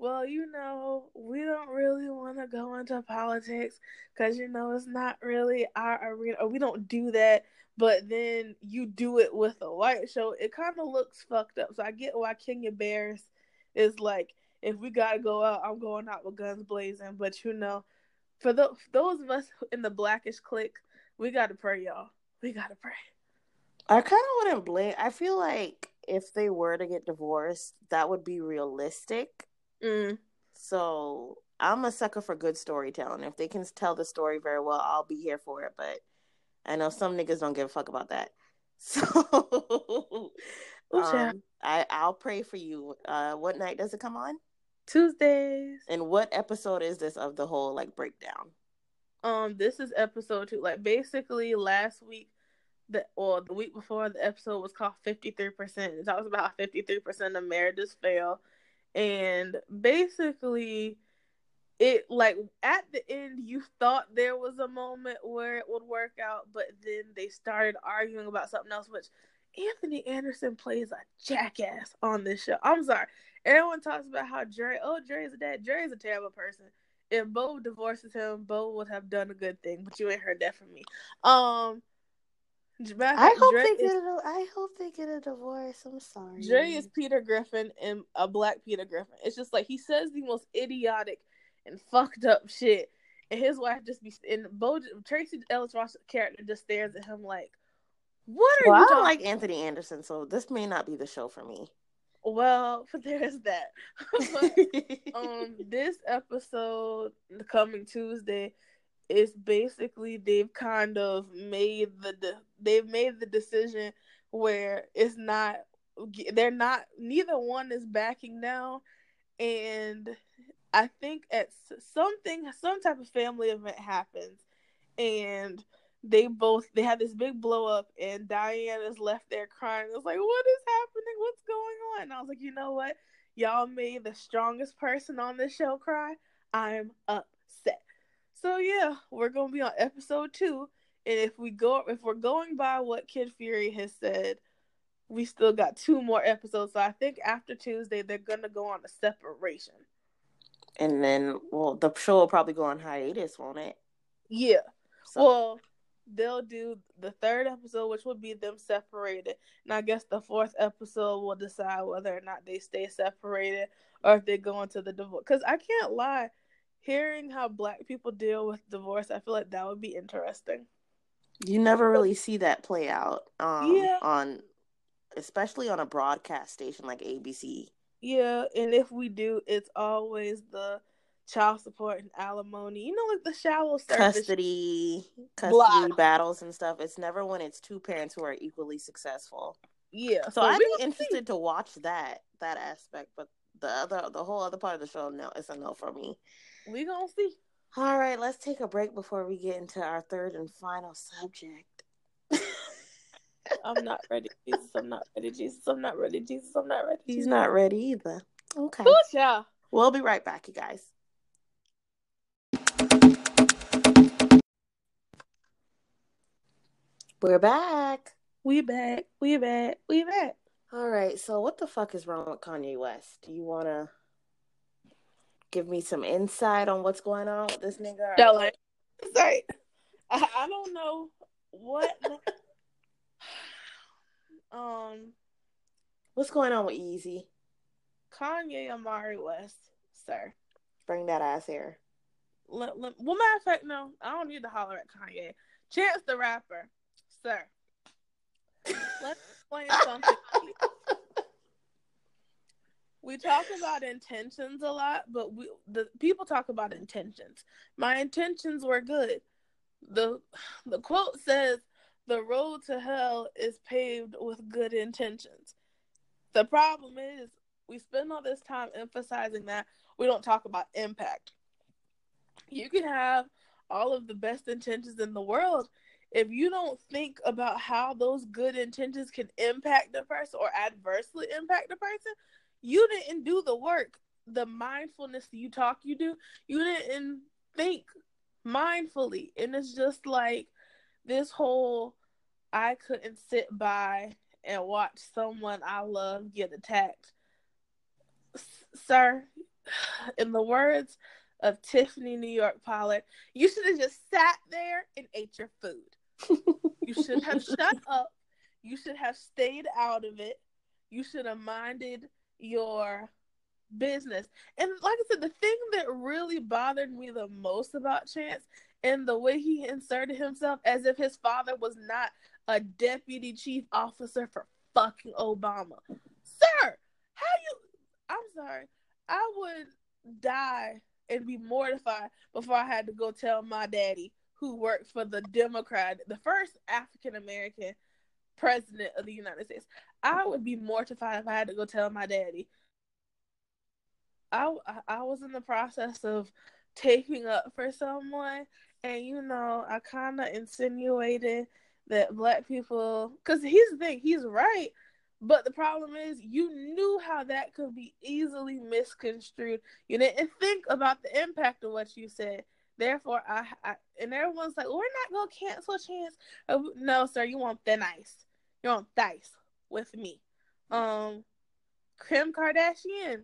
Well, you know, we don't really want to go into politics because you know it's not really our arena. Or we don't do that. But then you do it with a white show. It kind of looks fucked up. So I get why Kenya Barris is like, if we gotta go out, I'm going out with guns blazing. But you know, for the, those of us in the blackish clique, we gotta pray, y'all. We gotta pray. I kind of wouldn't blame. I feel like if they were to get divorced, that would be realistic. Mm. So I'm a sucker for good storytelling. If they can tell the story very well, I'll be here for it. But I know some niggas don't give a fuck about that. So um, I I'll pray for you. Uh, what night does it come on? Tuesdays. And what episode is this of the whole like breakdown? Um, this is episode two. Like basically last week, the or the week before, the episode was called Fifty Three Percent. It talks about fifty three percent of marriages fail, and basically, it like at the end you thought there was a moment where it would work out, but then they started arguing about something else, which Anthony Anderson plays a jackass on this show. I'm sorry. Everyone talks about how Dre, oh, Dre's a dad. Dre's a terrible person. If Bow divorces him, Bow would have done a good thing, but you ain't heard that from me. Um, I hope Dre they is, get a, I hope they get a divorce. I'm sorry. Dre is Peter Griffin and a black Peter Griffin. It's just like he says the most idiotic and fucked up shit, and his wife just be and Bow Tracee Ellis Ross character just stares at him like, "What are well, you?" I don't like Anthony Anderson, so this may not be the show for me. Well, but there's that. but, um, this episode the coming Tuesday is basically they've kind of made the de- they've made the decision where it's not they're not neither one is backing now and i think at something some type of family event happens and they both they had this big blow up and diane is left there crying. It's like what is happening? What's going on? And i was like you know what? Y'all made the strongest person on this show cry. I'm upset. So yeah, we're gonna be on episode two, and if we go, if we're going by what Kid Fury has said, we still got two more episodes. So I think after Tuesday they're gonna go on a separation. And then, well, the show will probably go on hiatus, won't it? Yeah. So. Well, they'll do the third episode, which would be them separated, and I guess the fourth episode will decide whether or not they stay separated or if they go into the divorce. Because I can't lie, hearing how black people deal with divorce, I feel like that would be interesting. You never really see that play out um, yeah. on especially on a broadcast station like ABC. Yeah, and if we do, it's always the child support and alimony. You know, like the shallow custody, custody Blah. battles and stuff. It's never when it's two parents who are equally successful. Yeah, so, so I'd be interested see. to watch that that aspect, but the other the whole other part of the show, no, it's a no for me. We gonna see. All right, let's take a break before we get into our third and final subject. I'm not ready, Jesus. I'm not ready, Jesus. I'm not ready, Jesus. I'm not ready. Jesus. He's not ready either. Okay. Yeah. We'll be right back, you guys. We're back. We back. We back. We back. All right. So, what the fuck is wrong with Kanye West? Do you want to give me some insight on what's going on with this nigga? Like, sorry, I, I don't know what. um, what's going on with Yeezy? Kanye Omari West, sir. Bring that ass here. Let, let, well, matter of fact, no, I don't need to holler at Kanye. Chance the Rapper, sir. Let's explain something we talk about intentions a lot, but we the people talk about intentions. My intentions were good. The the quote says the road to hell is paved with good intentions. The problem is we spend all this time emphasizing that we don't talk about impact. You can have all of the best intentions in the world if you don't think about how those good intentions can impact the person or adversely impact the person, you didn't do the work. The mindfulness you talk you do, you didn't think mindfully. And it's just like this whole I couldn't sit by and watch someone I love get attacked. S- sir, in the words of Tiffany New York Pollard, you should have just sat there and ate your food. you should have shut up. You should have stayed out of it. You should have minded your business. And like I said, the thing that really bothered me the most about Chance and the way he inserted himself as if his father was not a deputy chief officer for fucking Obama. Sir, how you I'm sorry. I would die and be mortified before I had to go tell my daddy who worked for the Democrat, the first African American president of the United States. I would be mortified if I had to go tell my daddy. I I was in the process of taking up for someone, and you know, I kind of insinuated that black people, because he's the thing, he's right. But the problem is, you knew how that could be easily misconstrued. You didn't think about the impact of what you said. Therefore, I, I and everyone's like, "We're not gonna cancel Chance." Oh, no, sir, you want thin ice. You want dice with me. Um, Kim Kardashian,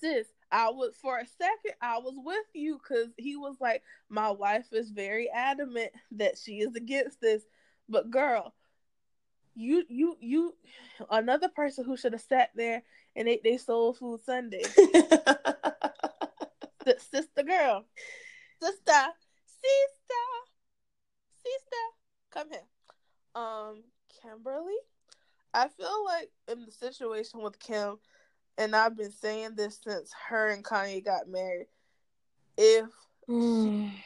sis, I was for a second I was with you because he was like, my wife is very adamant that she is against this, But girl, you you you another person who should have sat there and ate their soul food Sunday. sister girl. Sister. Sister. Sister. Come here. Um, Kimberly. I feel like in the situation with Kim, and I've been saying this since her and Kanye got married. If mm. she,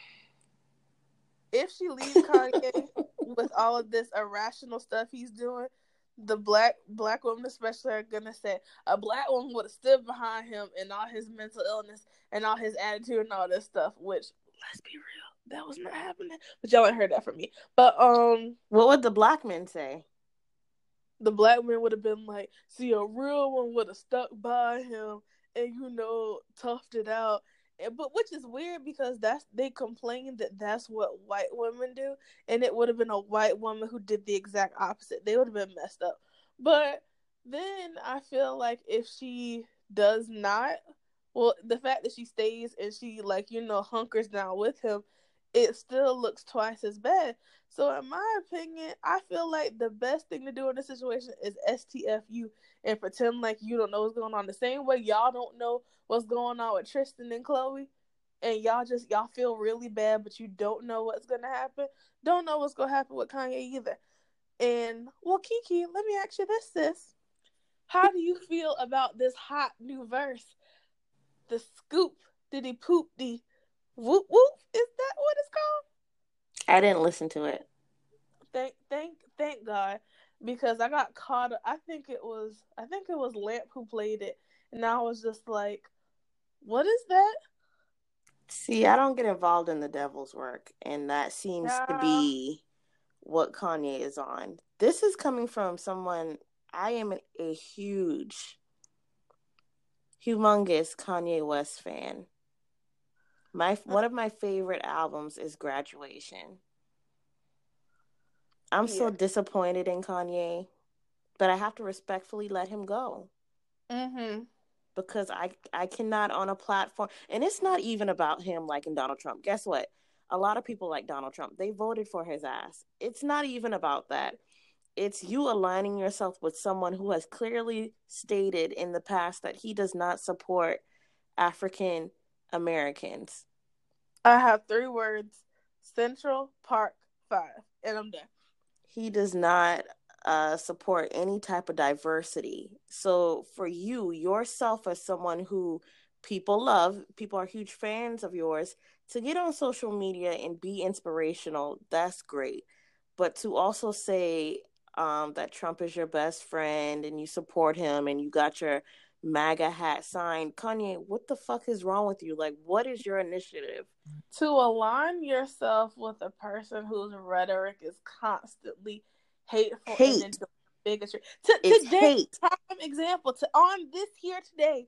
if she leaves Kanye with all of this irrational stuff he's doing, the black black women especially are gonna say a black woman would have stood behind him in all his mental illness and all his attitude and all this stuff. Which let's be real, that was not happening. But y'all ain't heard that from me. But um, what would the black men say? The black men would have been like, "See, a real one would have stuck by him and you know toughed it out but which is weird because that's they complain that that's what white women do, and it would have been a white woman who did the exact opposite. They would have been messed up. But then I feel like if she does not, well, the fact that she stays and she like you know hunkers down with him, it still looks twice as bad. So in my opinion, I feel like the best thing to do in this situation is STFU and pretend like you don't know what's going on. The same way y'all don't know what's going on with Tristan and Khloe, and y'all just y'all feel really bad, but you don't know what's gonna happen. Don't know what's gonna happen with Kanye either. And well, Kiki, let me ask you this, sis. How do you feel about this hot new verse? The scoop, did he poop the whoop whoop? Is that what it's called? I didn't listen to it. Thank thank thank God. Because I got caught I think it was I think it was Lamp who played it. And I was just like, what is that? See, I don't get involved in the devil's work, and that seems yeah. to be what Kanye is on. This is coming from someone I am a huge, humongous Kanye West fan. My one of my favorite albums is Graduation. I'm yeah. so disappointed in Kanye, but I have to respectfully let him go. Mm-hmm. because I I cannot on a platform and it's not even about him liking Donald Trump. Guess what? A lot of people like Donald Trump. They voted for his ass. It's not even about that. It's you aligning yourself with someone who has clearly stated in the past that he does not support African Americans. I have three words Central Park 5, and I'm done. He does not uh, support any type of diversity. So for you, yourself as someone who people love, people are huge fans of yours, to get on social media and be inspirational, that's great. But to also say um, that Trump is your best friend and you support him and you got your MAGA hat sign. Kanye, what the fuck is wrong with you? Like, what is your initiative? To align yourself with a person whose rhetoric is constantly hateful hate. and bigotry. To, it's today, hate. prime example to on this here today,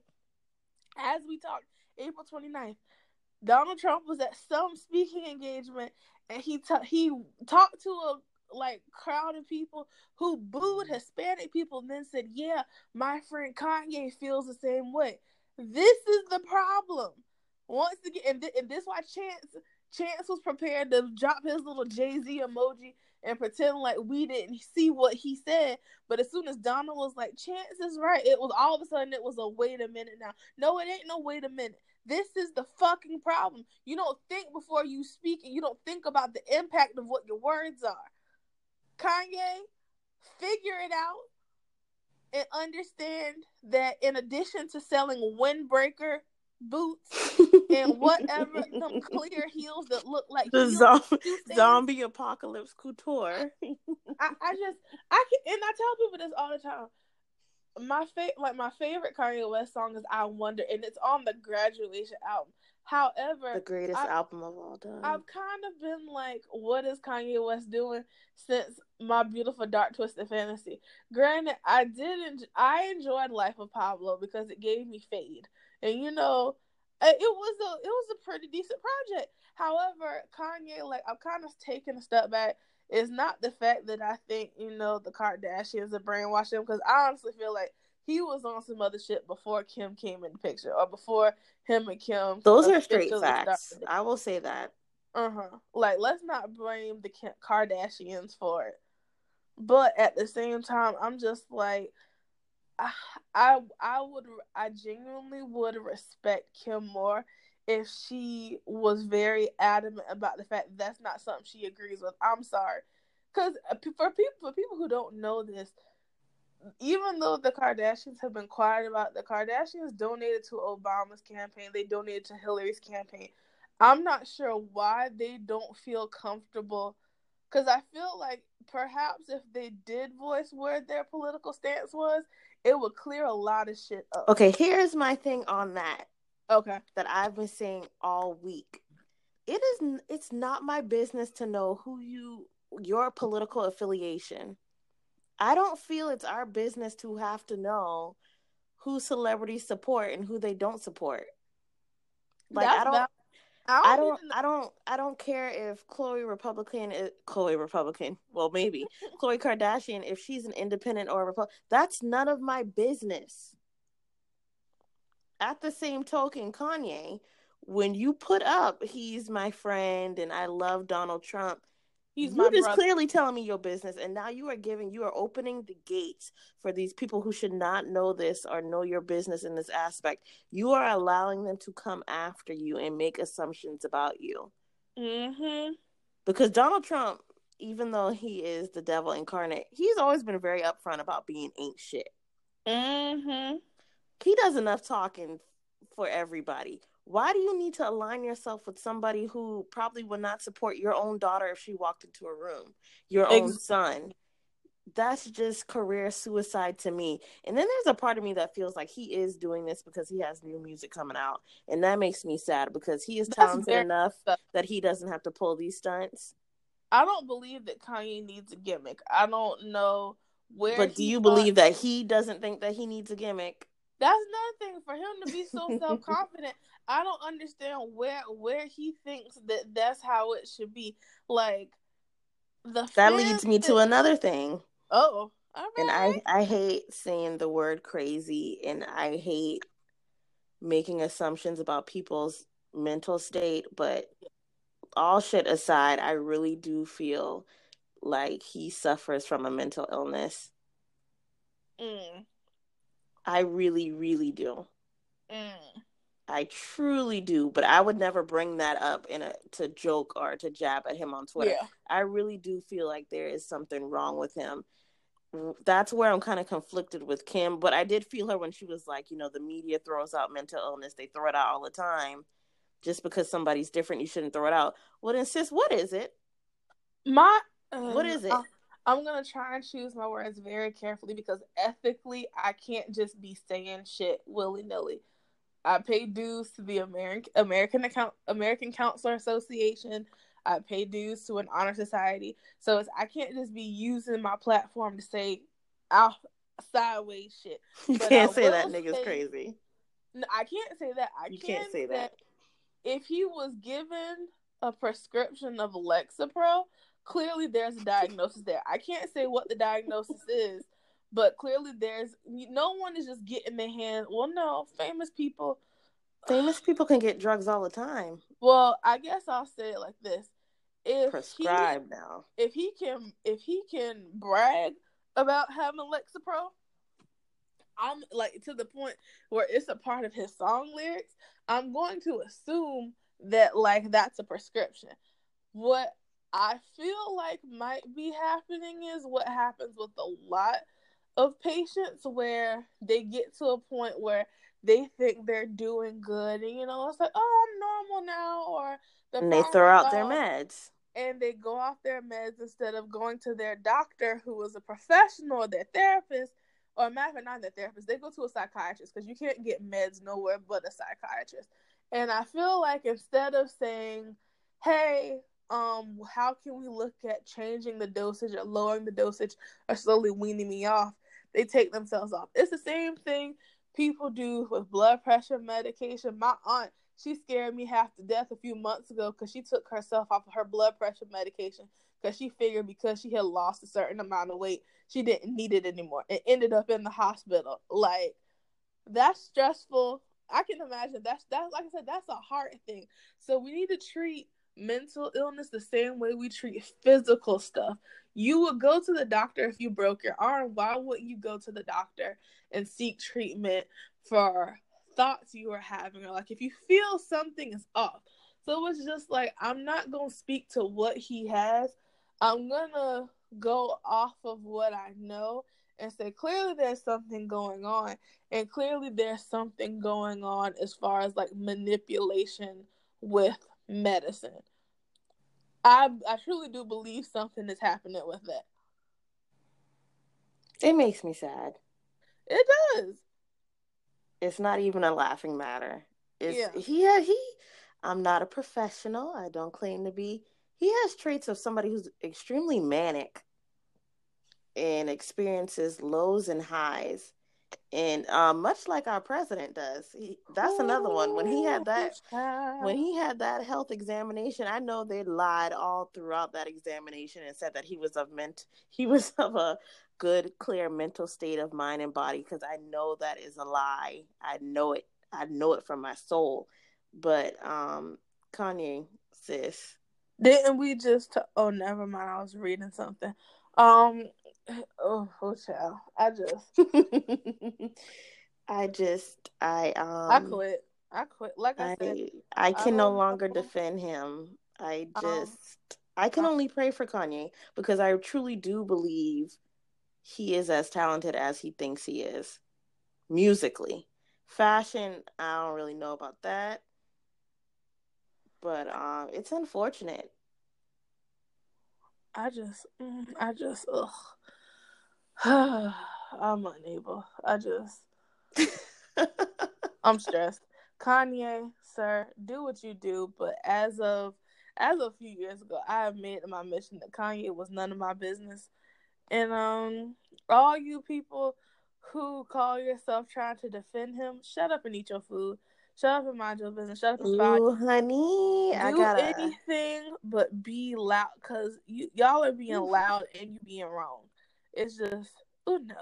as we talk, April 29th, Donald Trump was at some speaking engagement and he ta- he talked to a like crowd of people who booed Hispanic people and then said, "Yeah, my friend Kanye feels the same way." This is the problem. Once again, and, th- and this why Chance Chance was prepared to drop his little Jay Z emoji and pretend like we didn't see what he said. But as soon as Donald was like, Chance is right, it was all of a sudden it was a wait a minute now. No, it ain't no wait a minute. This is the fucking problem. You don't think before you speak and you don't think about the impact of what your words are. Kanye, figure it out and understand that in addition to selling windbreaker boots and whatever them clear heels that look like the zombie, zombie apocalypse couture. I, I just I can and I tell people this all the time. My favorite like my favorite Kanye West song is I Wonder and it's on the graduation album. However, the greatest I, album of all time. I've kind of been like, what is Kanye West doing since my beautiful dark twisted fantasy? Granted, I didn't. I enjoyed Life of Pablo because it gave me fade and you know, it was a it was a pretty decent project. However, Kanye, like I'm kind of taking a step back. It's not the fact that I think you know the Kardashians are brainwashing because I honestly feel like he was on some other shit before Kim came in the picture or before him and Kim. Those are straight facts. I will say that. Uh huh. Like, let's not blame the Kardashians for it. but at the same time, I'm just like, I, I, I would, I genuinely would respect Kim more if she was very adamant about the fact that that's not something she agrees with. I'm sorry, because uh, for people, for people who don't know this, even though the Kardashians have been quiet about the Kardashians donated to Obama's campaign, they donated to Hillary's campaign. I'm not sure why they don't feel comfortable because I feel like perhaps if they did voice where their political stance was, it would clear a lot of shit up. Okay, here's my thing on that. Okay. That I've been saying all week. It is it's not my business to know who you your political affiliation. I don't feel it's our business to have to know who celebrities support and who they don't support. Like That's I don't I don't, I don't, I don't care if Khloe Republican, is, Khloe Republican. Well, maybe Khloe Kardashian, if she's an independent or a Republican, that's none of my business. At the same token, Kanye, when you put up, he's my friend and I love Donald Trump. He's You're just brother. clearly telling me your business, and now you are giving, you are opening the gates for these people who should not know this or know your business in this aspect. You are allowing them to come after you and make assumptions about you. Mm-hmm. Because Donald Trump, even though he is the devil incarnate, he's always been very upfront about being ain't shit. Mm-hmm. He does enough talking for everybody why do you need to align yourself with somebody who probably would not support your own daughter if she walked into a room, your own son? That's just career suicide to me. And then there's a part of me that feels like he is doing this because he has new music coming out. And that makes me sad because he is talented enough that he doesn't have to pull these stunts. I don't believe that Kanye needs a gimmick. I don't know where. But do you believe that he doesn't think that he needs a gimmick? That's another thing for him to be so self confident. I don't understand where where he thinks that that's how it should be. Like the that leads me to another thing. Oh, and I I hate saying the word crazy, and I hate making assumptions about people's mental state. But all shit aside, I really do feel like he suffers from a mental illness. Mm. I really, really do. Mm. I truly do, but I would never bring that up in a to joke or to jab at him on Twitter. Yeah. I really do feel like there is something wrong with him. That's where I'm kind of conflicted with Kim, but I did feel her when she was like, you know, the media throws out mental illness, they throw it out all the time. Just because somebody's different, you shouldn't throw it out. Well, then, sis, what is it? My um, what is it? I'm gonna try and choose my words very carefully because ethically, I can't just be saying shit willy nilly. I pay dues to the American American account American Counselor Association. I pay dues to an honor society. So I can't just be using my platform to say off sideways shit. You but can't say that nigga's say, crazy. No, I can't say that. I you can not say that. that. If he was given a prescription of Lexapro, clearly there's a diagnosis there. I can't say what the diagnosis is, but clearly there's no one is just getting their hand. Well, no, famous people. Famous people can get drugs all the time. Well, I guess I'll say it like this: if prescribed he, now, if he can, if he can brag about having Lexapro, I'm like to the point where it's a part of his song lyrics. I'm going to assume that like that's a prescription. What I feel like might be happening is what happens with a lot of patients where they get to a point where they think they're doing good and you know it's like oh i'm normal now or the and they throw out their meds. and they go off their meds instead of going to their doctor who is a professional or their therapist or matter not their therapist they go to a psychiatrist because you can't get meds nowhere but a psychiatrist. And i feel like instead of saying hey um how can we look at changing the dosage or lowering the dosage or slowly weaning me off they take themselves off. It's the same thing people do with blood pressure medication. My aunt, she scared me half to death a few months ago because she took herself off of her blood pressure medication because she figured because she had lost a certain amount of weight, she didn't need it anymore it ended up in the hospital. Like, that's stressful. I can imagine that's that's like I said, that's a heart thing. So we need to treat mental illness the same way we treat physical stuff. You would go to the doctor if you broke your arm. Why wouldn't you go to the doctor and seek treatment for thoughts you are having or like if you feel something is off? So it's just like I'm not going to speak to what he has. I'm going to go off of what I know and say clearly there's something going on and clearly there's something going on as far as like manipulation with medicine. I i truly do believe something is happening with that. It makes me sad. It does. It's not even a laughing matter. It's yeah. he he i'm not a professional. I don't claim to be. He has traits of somebody who's extremely manic and experiences lows and highs and um, much like our president does he, that's another one. When he had that when he had that health examination i know they lied all throughout that examination and said that he was of ment he was of a good clear mental state of mind and body because i know that is a lie. I know it i know it from my soul. But um kanye sis. Didn't we just t- oh never mind i was reading something. Um Oh, hotel. I just, I just, I um, I quit. I quit. Like I, I said, I can I no longer defend him. I just, um, I can um, only pray for Kanye because I truly do believe he is as talented as he thinks he is, musically. Fashion, I don't really know about that, but um, it's unfortunate. I just, mm, I just, ugh. I'm unable. I just I'm stressed. Kanye, sir, do what you do, but as of as of a few years ago, I have made my mission that Kanye was none of my business. And um all you people who call yourself trying to defend him, shut up and eat your food. Shut up and mind your business. Shut up and Ooh, honey, do I gotta... anything but be loud, cause you y'all are being loud and you being wrong. It's just, oh no.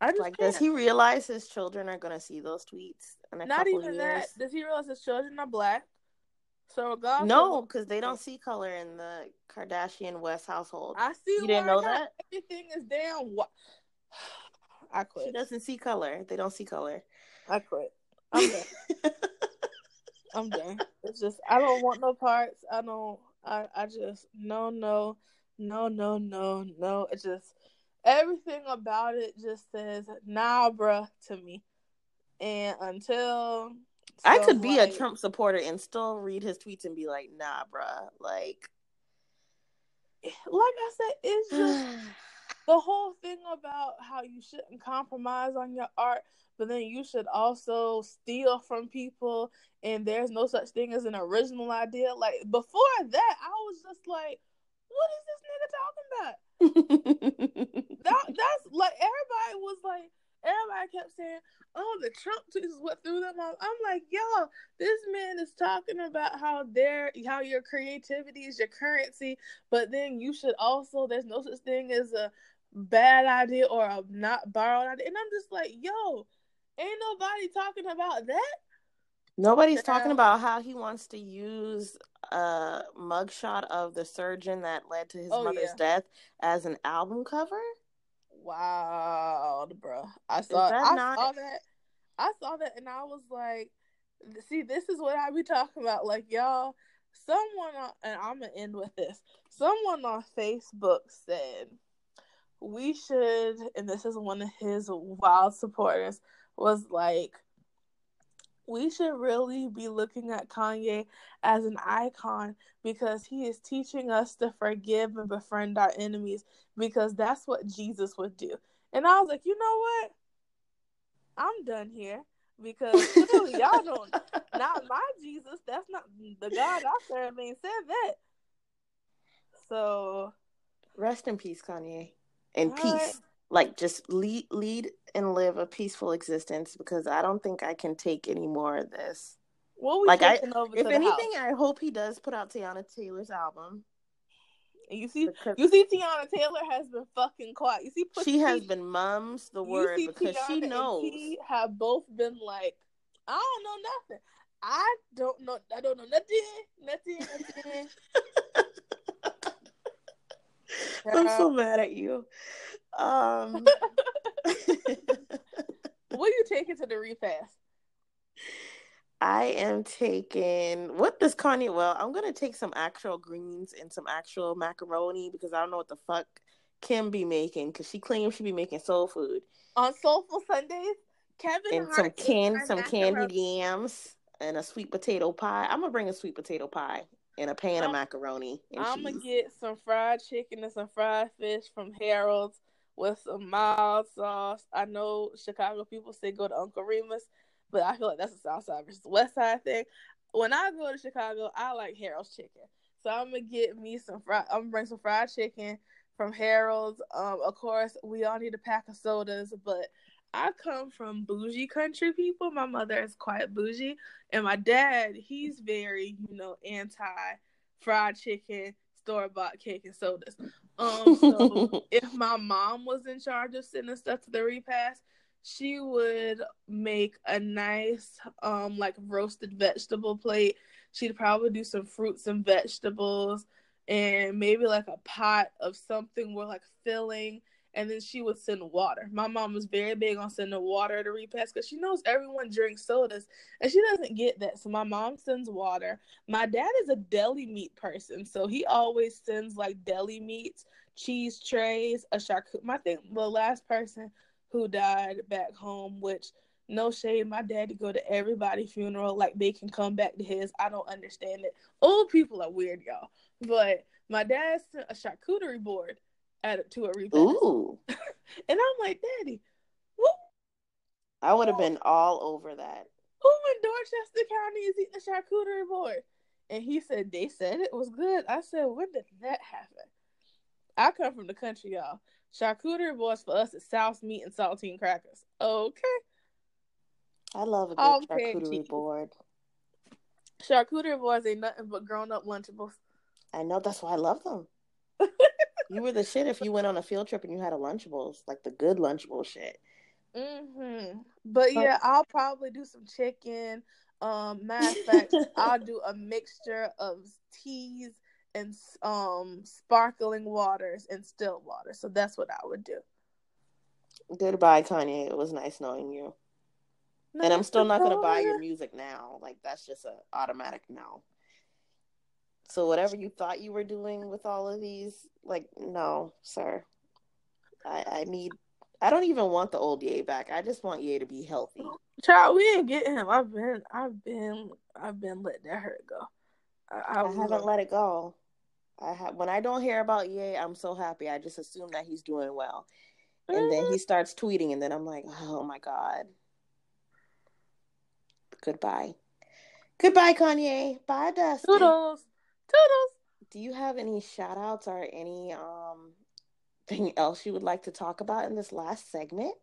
I just like, can't. does he realize his children are gonna see those tweets? In a Not even that. Does he realize his children are black? So God, no, because they don't see color in the Kardashian West household. I see. You didn't know that everything is down. I quit. She doesn't see color. They don't see color. I quit. I'm done. I'm done. It's just I don't want no parts. I don't. I I just no no no, no, no, no. It just everything about it just says nah, bruh, to me. And until I could be like, a Trump supporter and still read his tweets and be like, nah, bruh, like, like I said, it's just the whole thing about how you shouldn't compromise on your art, but then you should also steal from people, and there's no such thing as an original idea. Like before that, I was just like what is this nigga talking about? that that's like everybody was like everybody kept saying, "Oh, the Trump tweets is what threw them off." I'm like, "Yo, this man is talking about how their how your creativity is your currency, but then you should also there's no such thing as a bad idea or a not borrowed idea." And I'm just like, "Yo, ain't nobody talking about that." Nobody's talking about how he wants to use a mugshot of the surgeon that led to his oh, mother's yeah. death as an album cover. Wow, bro! I saw. I not... saw that. I saw that, and I was like, "See, this is what I be talking about." Like, y'all, someone, on, and I'm gonna end with this. Someone on Facebook said we should, and this is one of his wild supporters, was like, we should really be looking at Kanye as an icon because he is teaching us to forgive and befriend our enemies because that's what Jesus would do. And I was like, you know what? I'm done here because clearly y'all don't, not my Jesus. That's not the God I serve. Ain't said that. So, rest in peace, Kanye, and peace. Right like just lead lead and live a peaceful existence because I don't think I can take any more of this. What like I, if anything, house? I hope he does put out Teyana Taylor's album. you see, because you see, Teyana Taylor has been fucking quiet. You see, she has been mums the word because Teyana she knows. he have both been like, I don't know nothing. I don't know. I don't know nothing. Nothing. Nothing. I'm so mad at you. Um, what are you taking to the repast? I am taking what does Kanye? Well, I'm gonna take some actual greens and some actual macaroni because I don't know what the fuck Kim be making because she claims she be making soul food on Soulful Sundays. Kevin and Hart some canned some macaroni. candied yams and a sweet potato pie. I'm gonna bring a sweet potato pie and a pan I'm- of macaroni I'm gonna get some fried chicken and some fried fish from Harold's with some mild sauce. I know Chicago people say go to Uncle Remus, but I feel like that's a South Side versus West Side thing. When I go to Chicago, I like Harold's chicken, so I'm gonna get me some fried. I'm gonna bring some fried chicken from Harold's. Um, of course, we all need a pack of sodas, but I come from bougie country people. My mother is quite bougie, and my dad, he's very, you know, anti fried chicken, store bought cake and sodas. Um, so if my mom was in charge of sending stuff to the repast, she would make a nice, um, like roasted vegetable plate. She'd probably do some fruits and vegetables, and maybe like a pot of something with like filling and then she would send water. My mom was very big on sending water to repast because she knows everyone drinks sodas and she doesn't get that. So my mom sends water. My dad is a deli meat person, so he always sends like deli meats, cheese trays, a charcuterie. My thing, the last person who died back home, which no shade, my daddy go to everybody's funeral like they can come back to his. I don't understand it. Old people are weird, y'all. But my dad sent a charcuterie board added to a repast. Ooh, And I'm like, Daddy, who, I would have been all over that. who in Dorchester County is eating a charcuterie board? And he said, they said it was good. I said, when did that happen? I come from the country, y'all. Charcuterie boards for us is souse meat and saltine crackers. Okay. I love a good All charcuterie board. Charcuterie boards ain't nothing but grown up Lunchables. I know that's why I love them. you were the shit if you went on a field trip and you had a Lunchables, like the good Lunchable shit. hmm But yeah, I'll probably do some chicken. Um, matter of fact, I'll do a mixture of teas and um sparkling waters and still water. So that's what I would do. Goodbye, Kanye. It was nice knowing you. And I'm still not gonna buy your music now. Like that's just a automatic no. So whatever you thought you were doing with all of these, like no, sir. I, I need. I don't even want the old Ye back. I just want Ye to be healthy. Child, we ain't getting him. I've been, I've been, I've been letting that hurt go. I, I was- haven't let it go. I have when I don't hear about Ye, I'm so happy. I just assume that he's doing well, and then he starts tweeting, and then I'm like, oh my god. Goodbye. Goodbye, Kanye. Bye, Dusty. Toodles, toodles. Do you have any shout outs or any um thing else you would like to talk about in this last segment?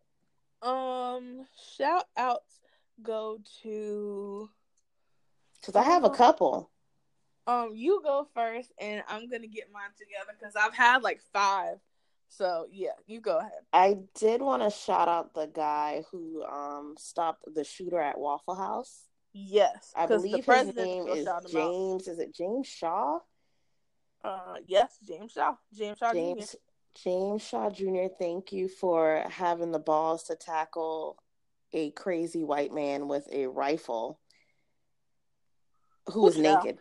Um, shout outs go to Because I have a couple. um. You go first, and I'm gonna get mine together because I've had like five. So yeah, you go ahead. I did want to shout out the guy who um stopped the shooter at Waffle House. Yes, I believe his name is. James. Is it James Shaw? Uh, yes, James Shaw, James Shaw James Jr. James Shaw Jr. Thank you for having the balls to tackle a crazy white man with a rifle who was naked.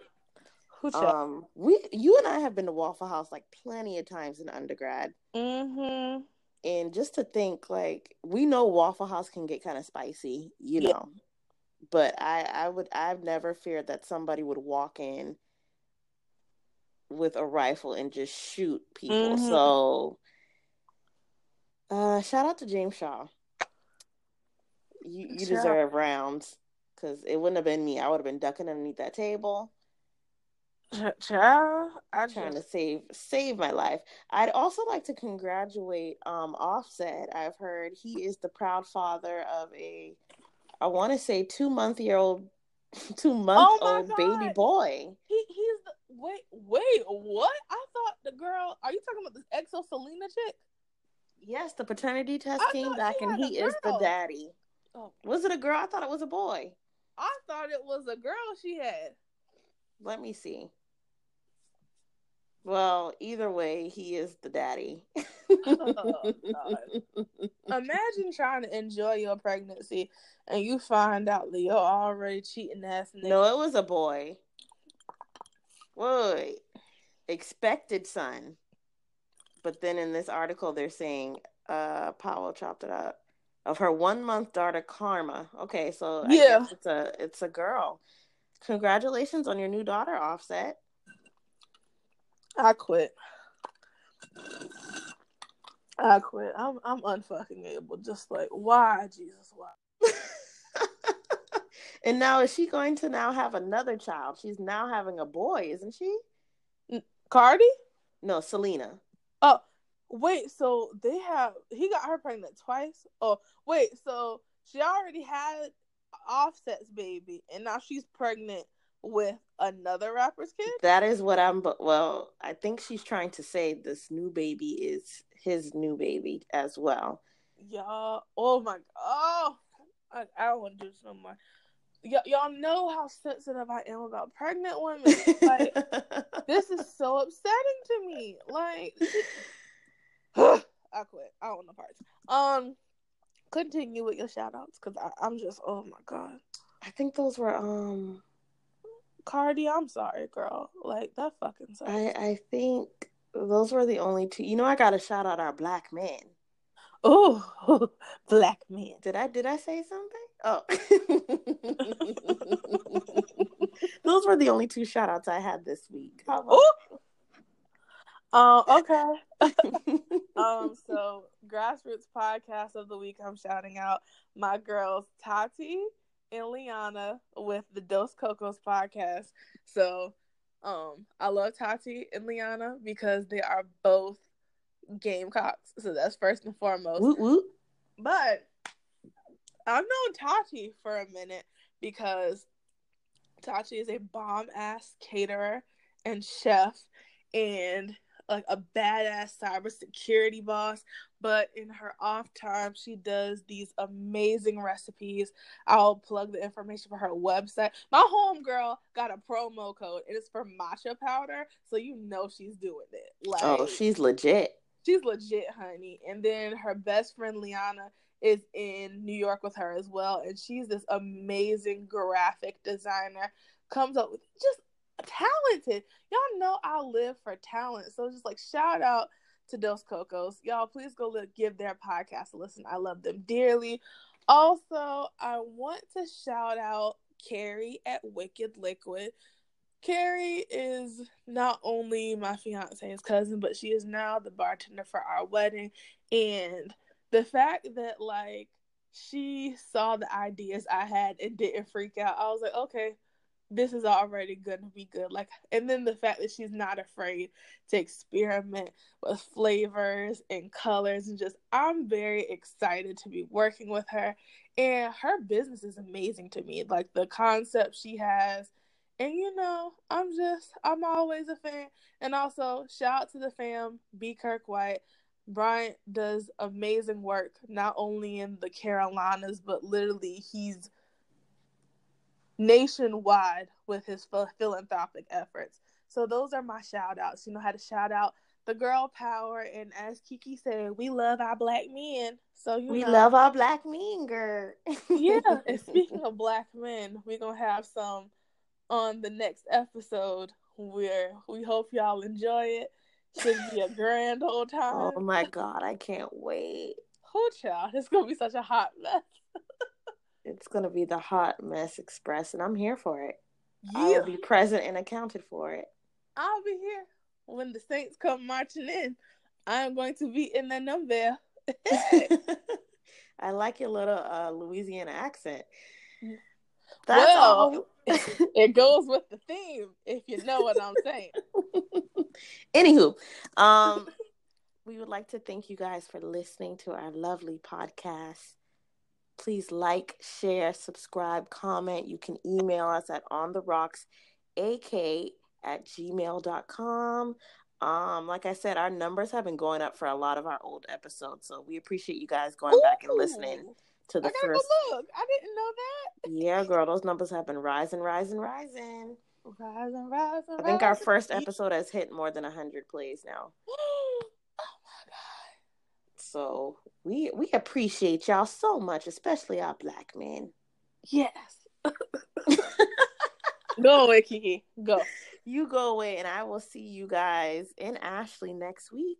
Who Um, we you and I have been to Waffle House like plenty of times in undergrad, mm-hmm. and just to think like we know Waffle House can get kind of spicy, you Yeah. know. But I I would I've never feared that somebody would walk in with a rifle and just shoot people. Mhm. So, uh, shout out to James Shaw. You you deserve rounds because it wouldn't have been me. I would have been ducking underneath that table. Child, I trying just to save save my life. I'd also like to congratulate um Offset. I've heard he is the proud father of a I want to say 2 month year old 2 month Oh old baby boy. he he's the wait wait what? I thought the girl. Are you talking about this Exo Celina chick? Yes, the paternity test I came back and he is the daddy. Oh, Was it a girl? I thought it was a boy. I thought it was a girl she had. Let me see. Well, either way, he is the daddy. Oh, Imagine trying to enjoy your pregnancy and you find out that you're already cheating ass nigga. no, it was a boy. Wait, expected son. But then in this article, they're saying uh, Powell chopped it up of her one month daughter Karma. Okay, so I Yeah. guess it's a it's a girl. Congratulations on your new daughter, Offset. I quit. I quit. I'm I'm unfucking able. Just like why, Jesus, why? and now is she going to now have another child? She's now having a boy, isn't she? Cardi? No, Celina. Oh, wait. So they have he got her pregnant twice. Oh, wait. So she already had Offset's baby, and now she's pregnant with another rapper's kid. That is what I'm. But well, I think she's trying to say this new baby is his new baby as well. Y'all, oh my, oh, I, I don't want to do this no more. Y- y'all know how sensitive I am about pregnant women. Like, this is so upsetting to me. Like, I quit. I don't want no parts. Um, continue with your shout outs because I'm just, oh my god. I think those were um. Cardi, I'm sorry, girl. Like, that fucking sucks. I I think those were the only two. You know, I got to shout out our black men. Oh, black men. Did I did I say something? Oh. Those were the only two shout outs I had this week. Oh, um, okay. um, so grassroots podcast of the week. I'm shouting out my girls Tati and Liana with the Dos Cocos podcast. So, um, I love Tati and Liana because they are both Gamecocks. So that's first and foremost. Woot woot. But I've known Tati for a minute because Tati is a bomb ass caterer and chef and like a badass cybersecurity boss. But in her off time, she does these amazing recipes. I'll plug the information for her website. My homegirl got a promo code, and it's for matcha powder, so you know she's doing it. Oh, like, Oh, she's legit. she's legit, honey. And then her best friend Liana is in New York with her as well, and she's this amazing graphic designer. Comes up with just talented. Y'all know I live for talent, so just like shout out to Dos Cocos. Y'all, please go look, give their podcast a listen. I love them dearly. Also, I want to shout out Carrie at Wicked Liquid. Carrie is not only my fiance's cousin, but she is now the bartender for our wedding. And the fact that like she saw the ideas I had and didn't freak out, I was like, okay, this is already gonna be good. Like, and then the fact that she's not afraid to experiment with flavors and colors, and just I'm very excited to be working with her. And her business is amazing to me. Like the concept she has and you know, I'm just I'm always a fan. And also shout out to the fam, B Kirk White. Bryant does amazing work, not only in the Carolinas, but literally he's nationwide with his ph- philanthropic efforts. So those are my shout outs. You know how to shout out the girl power and as Kiki said, we love our black men. So you We know, love our black men, girl. yeah. And speaking of black men, we're gonna have some on the next episode where we hope y'all enjoy it. Should be a grand old oh time. oh my god, I can't wait. Oh, child, it's gonna be such a hot mess. It's gonna be the hot mess express, and I'm here for it. I will be present and accounted for it. I'll be here when the Saints come marching in. I am going to be in the number. I like your little uh, Louisiana accent. That's Well, all. it goes with the theme, if you know what I'm saying. Anywho, um, we would like to thank you guys for listening to our lovely podcast. Please like, share, subscribe, comment. You can email us at on the rocks ak at gmail.com. Um, like I said, our numbers have been going up for a lot of our old episodes, so we appreciate you guys going back and listening to the I gotta first. go look. I didn't know that. Yeah, girl, those numbers have been rising, rising, rising. Rising, rising, I think our first episode has hit more than hundred plays now. So we we appreciate y'all so much, especially our black men. Yes. Go away, Kiki. Go. You go away, and I will see you guys in Ashley next week.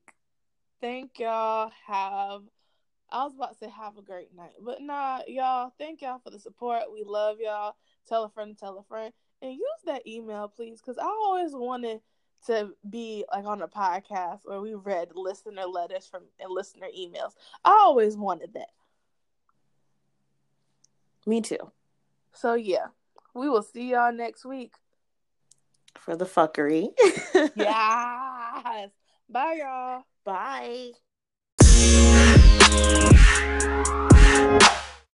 Thank y'all. Have I was about to say have a great night, but nah, y'all. Thank y'all for the support. We love y'all. Tell a friend, tell a friend, and use that email, please, because I always wanted to be like on a podcast where we read listener letters from and listener emails. I always wanted that. Me too. So yeah, we will see y'all next week. For the fuckery. Yes. Bye, y'all. Bye.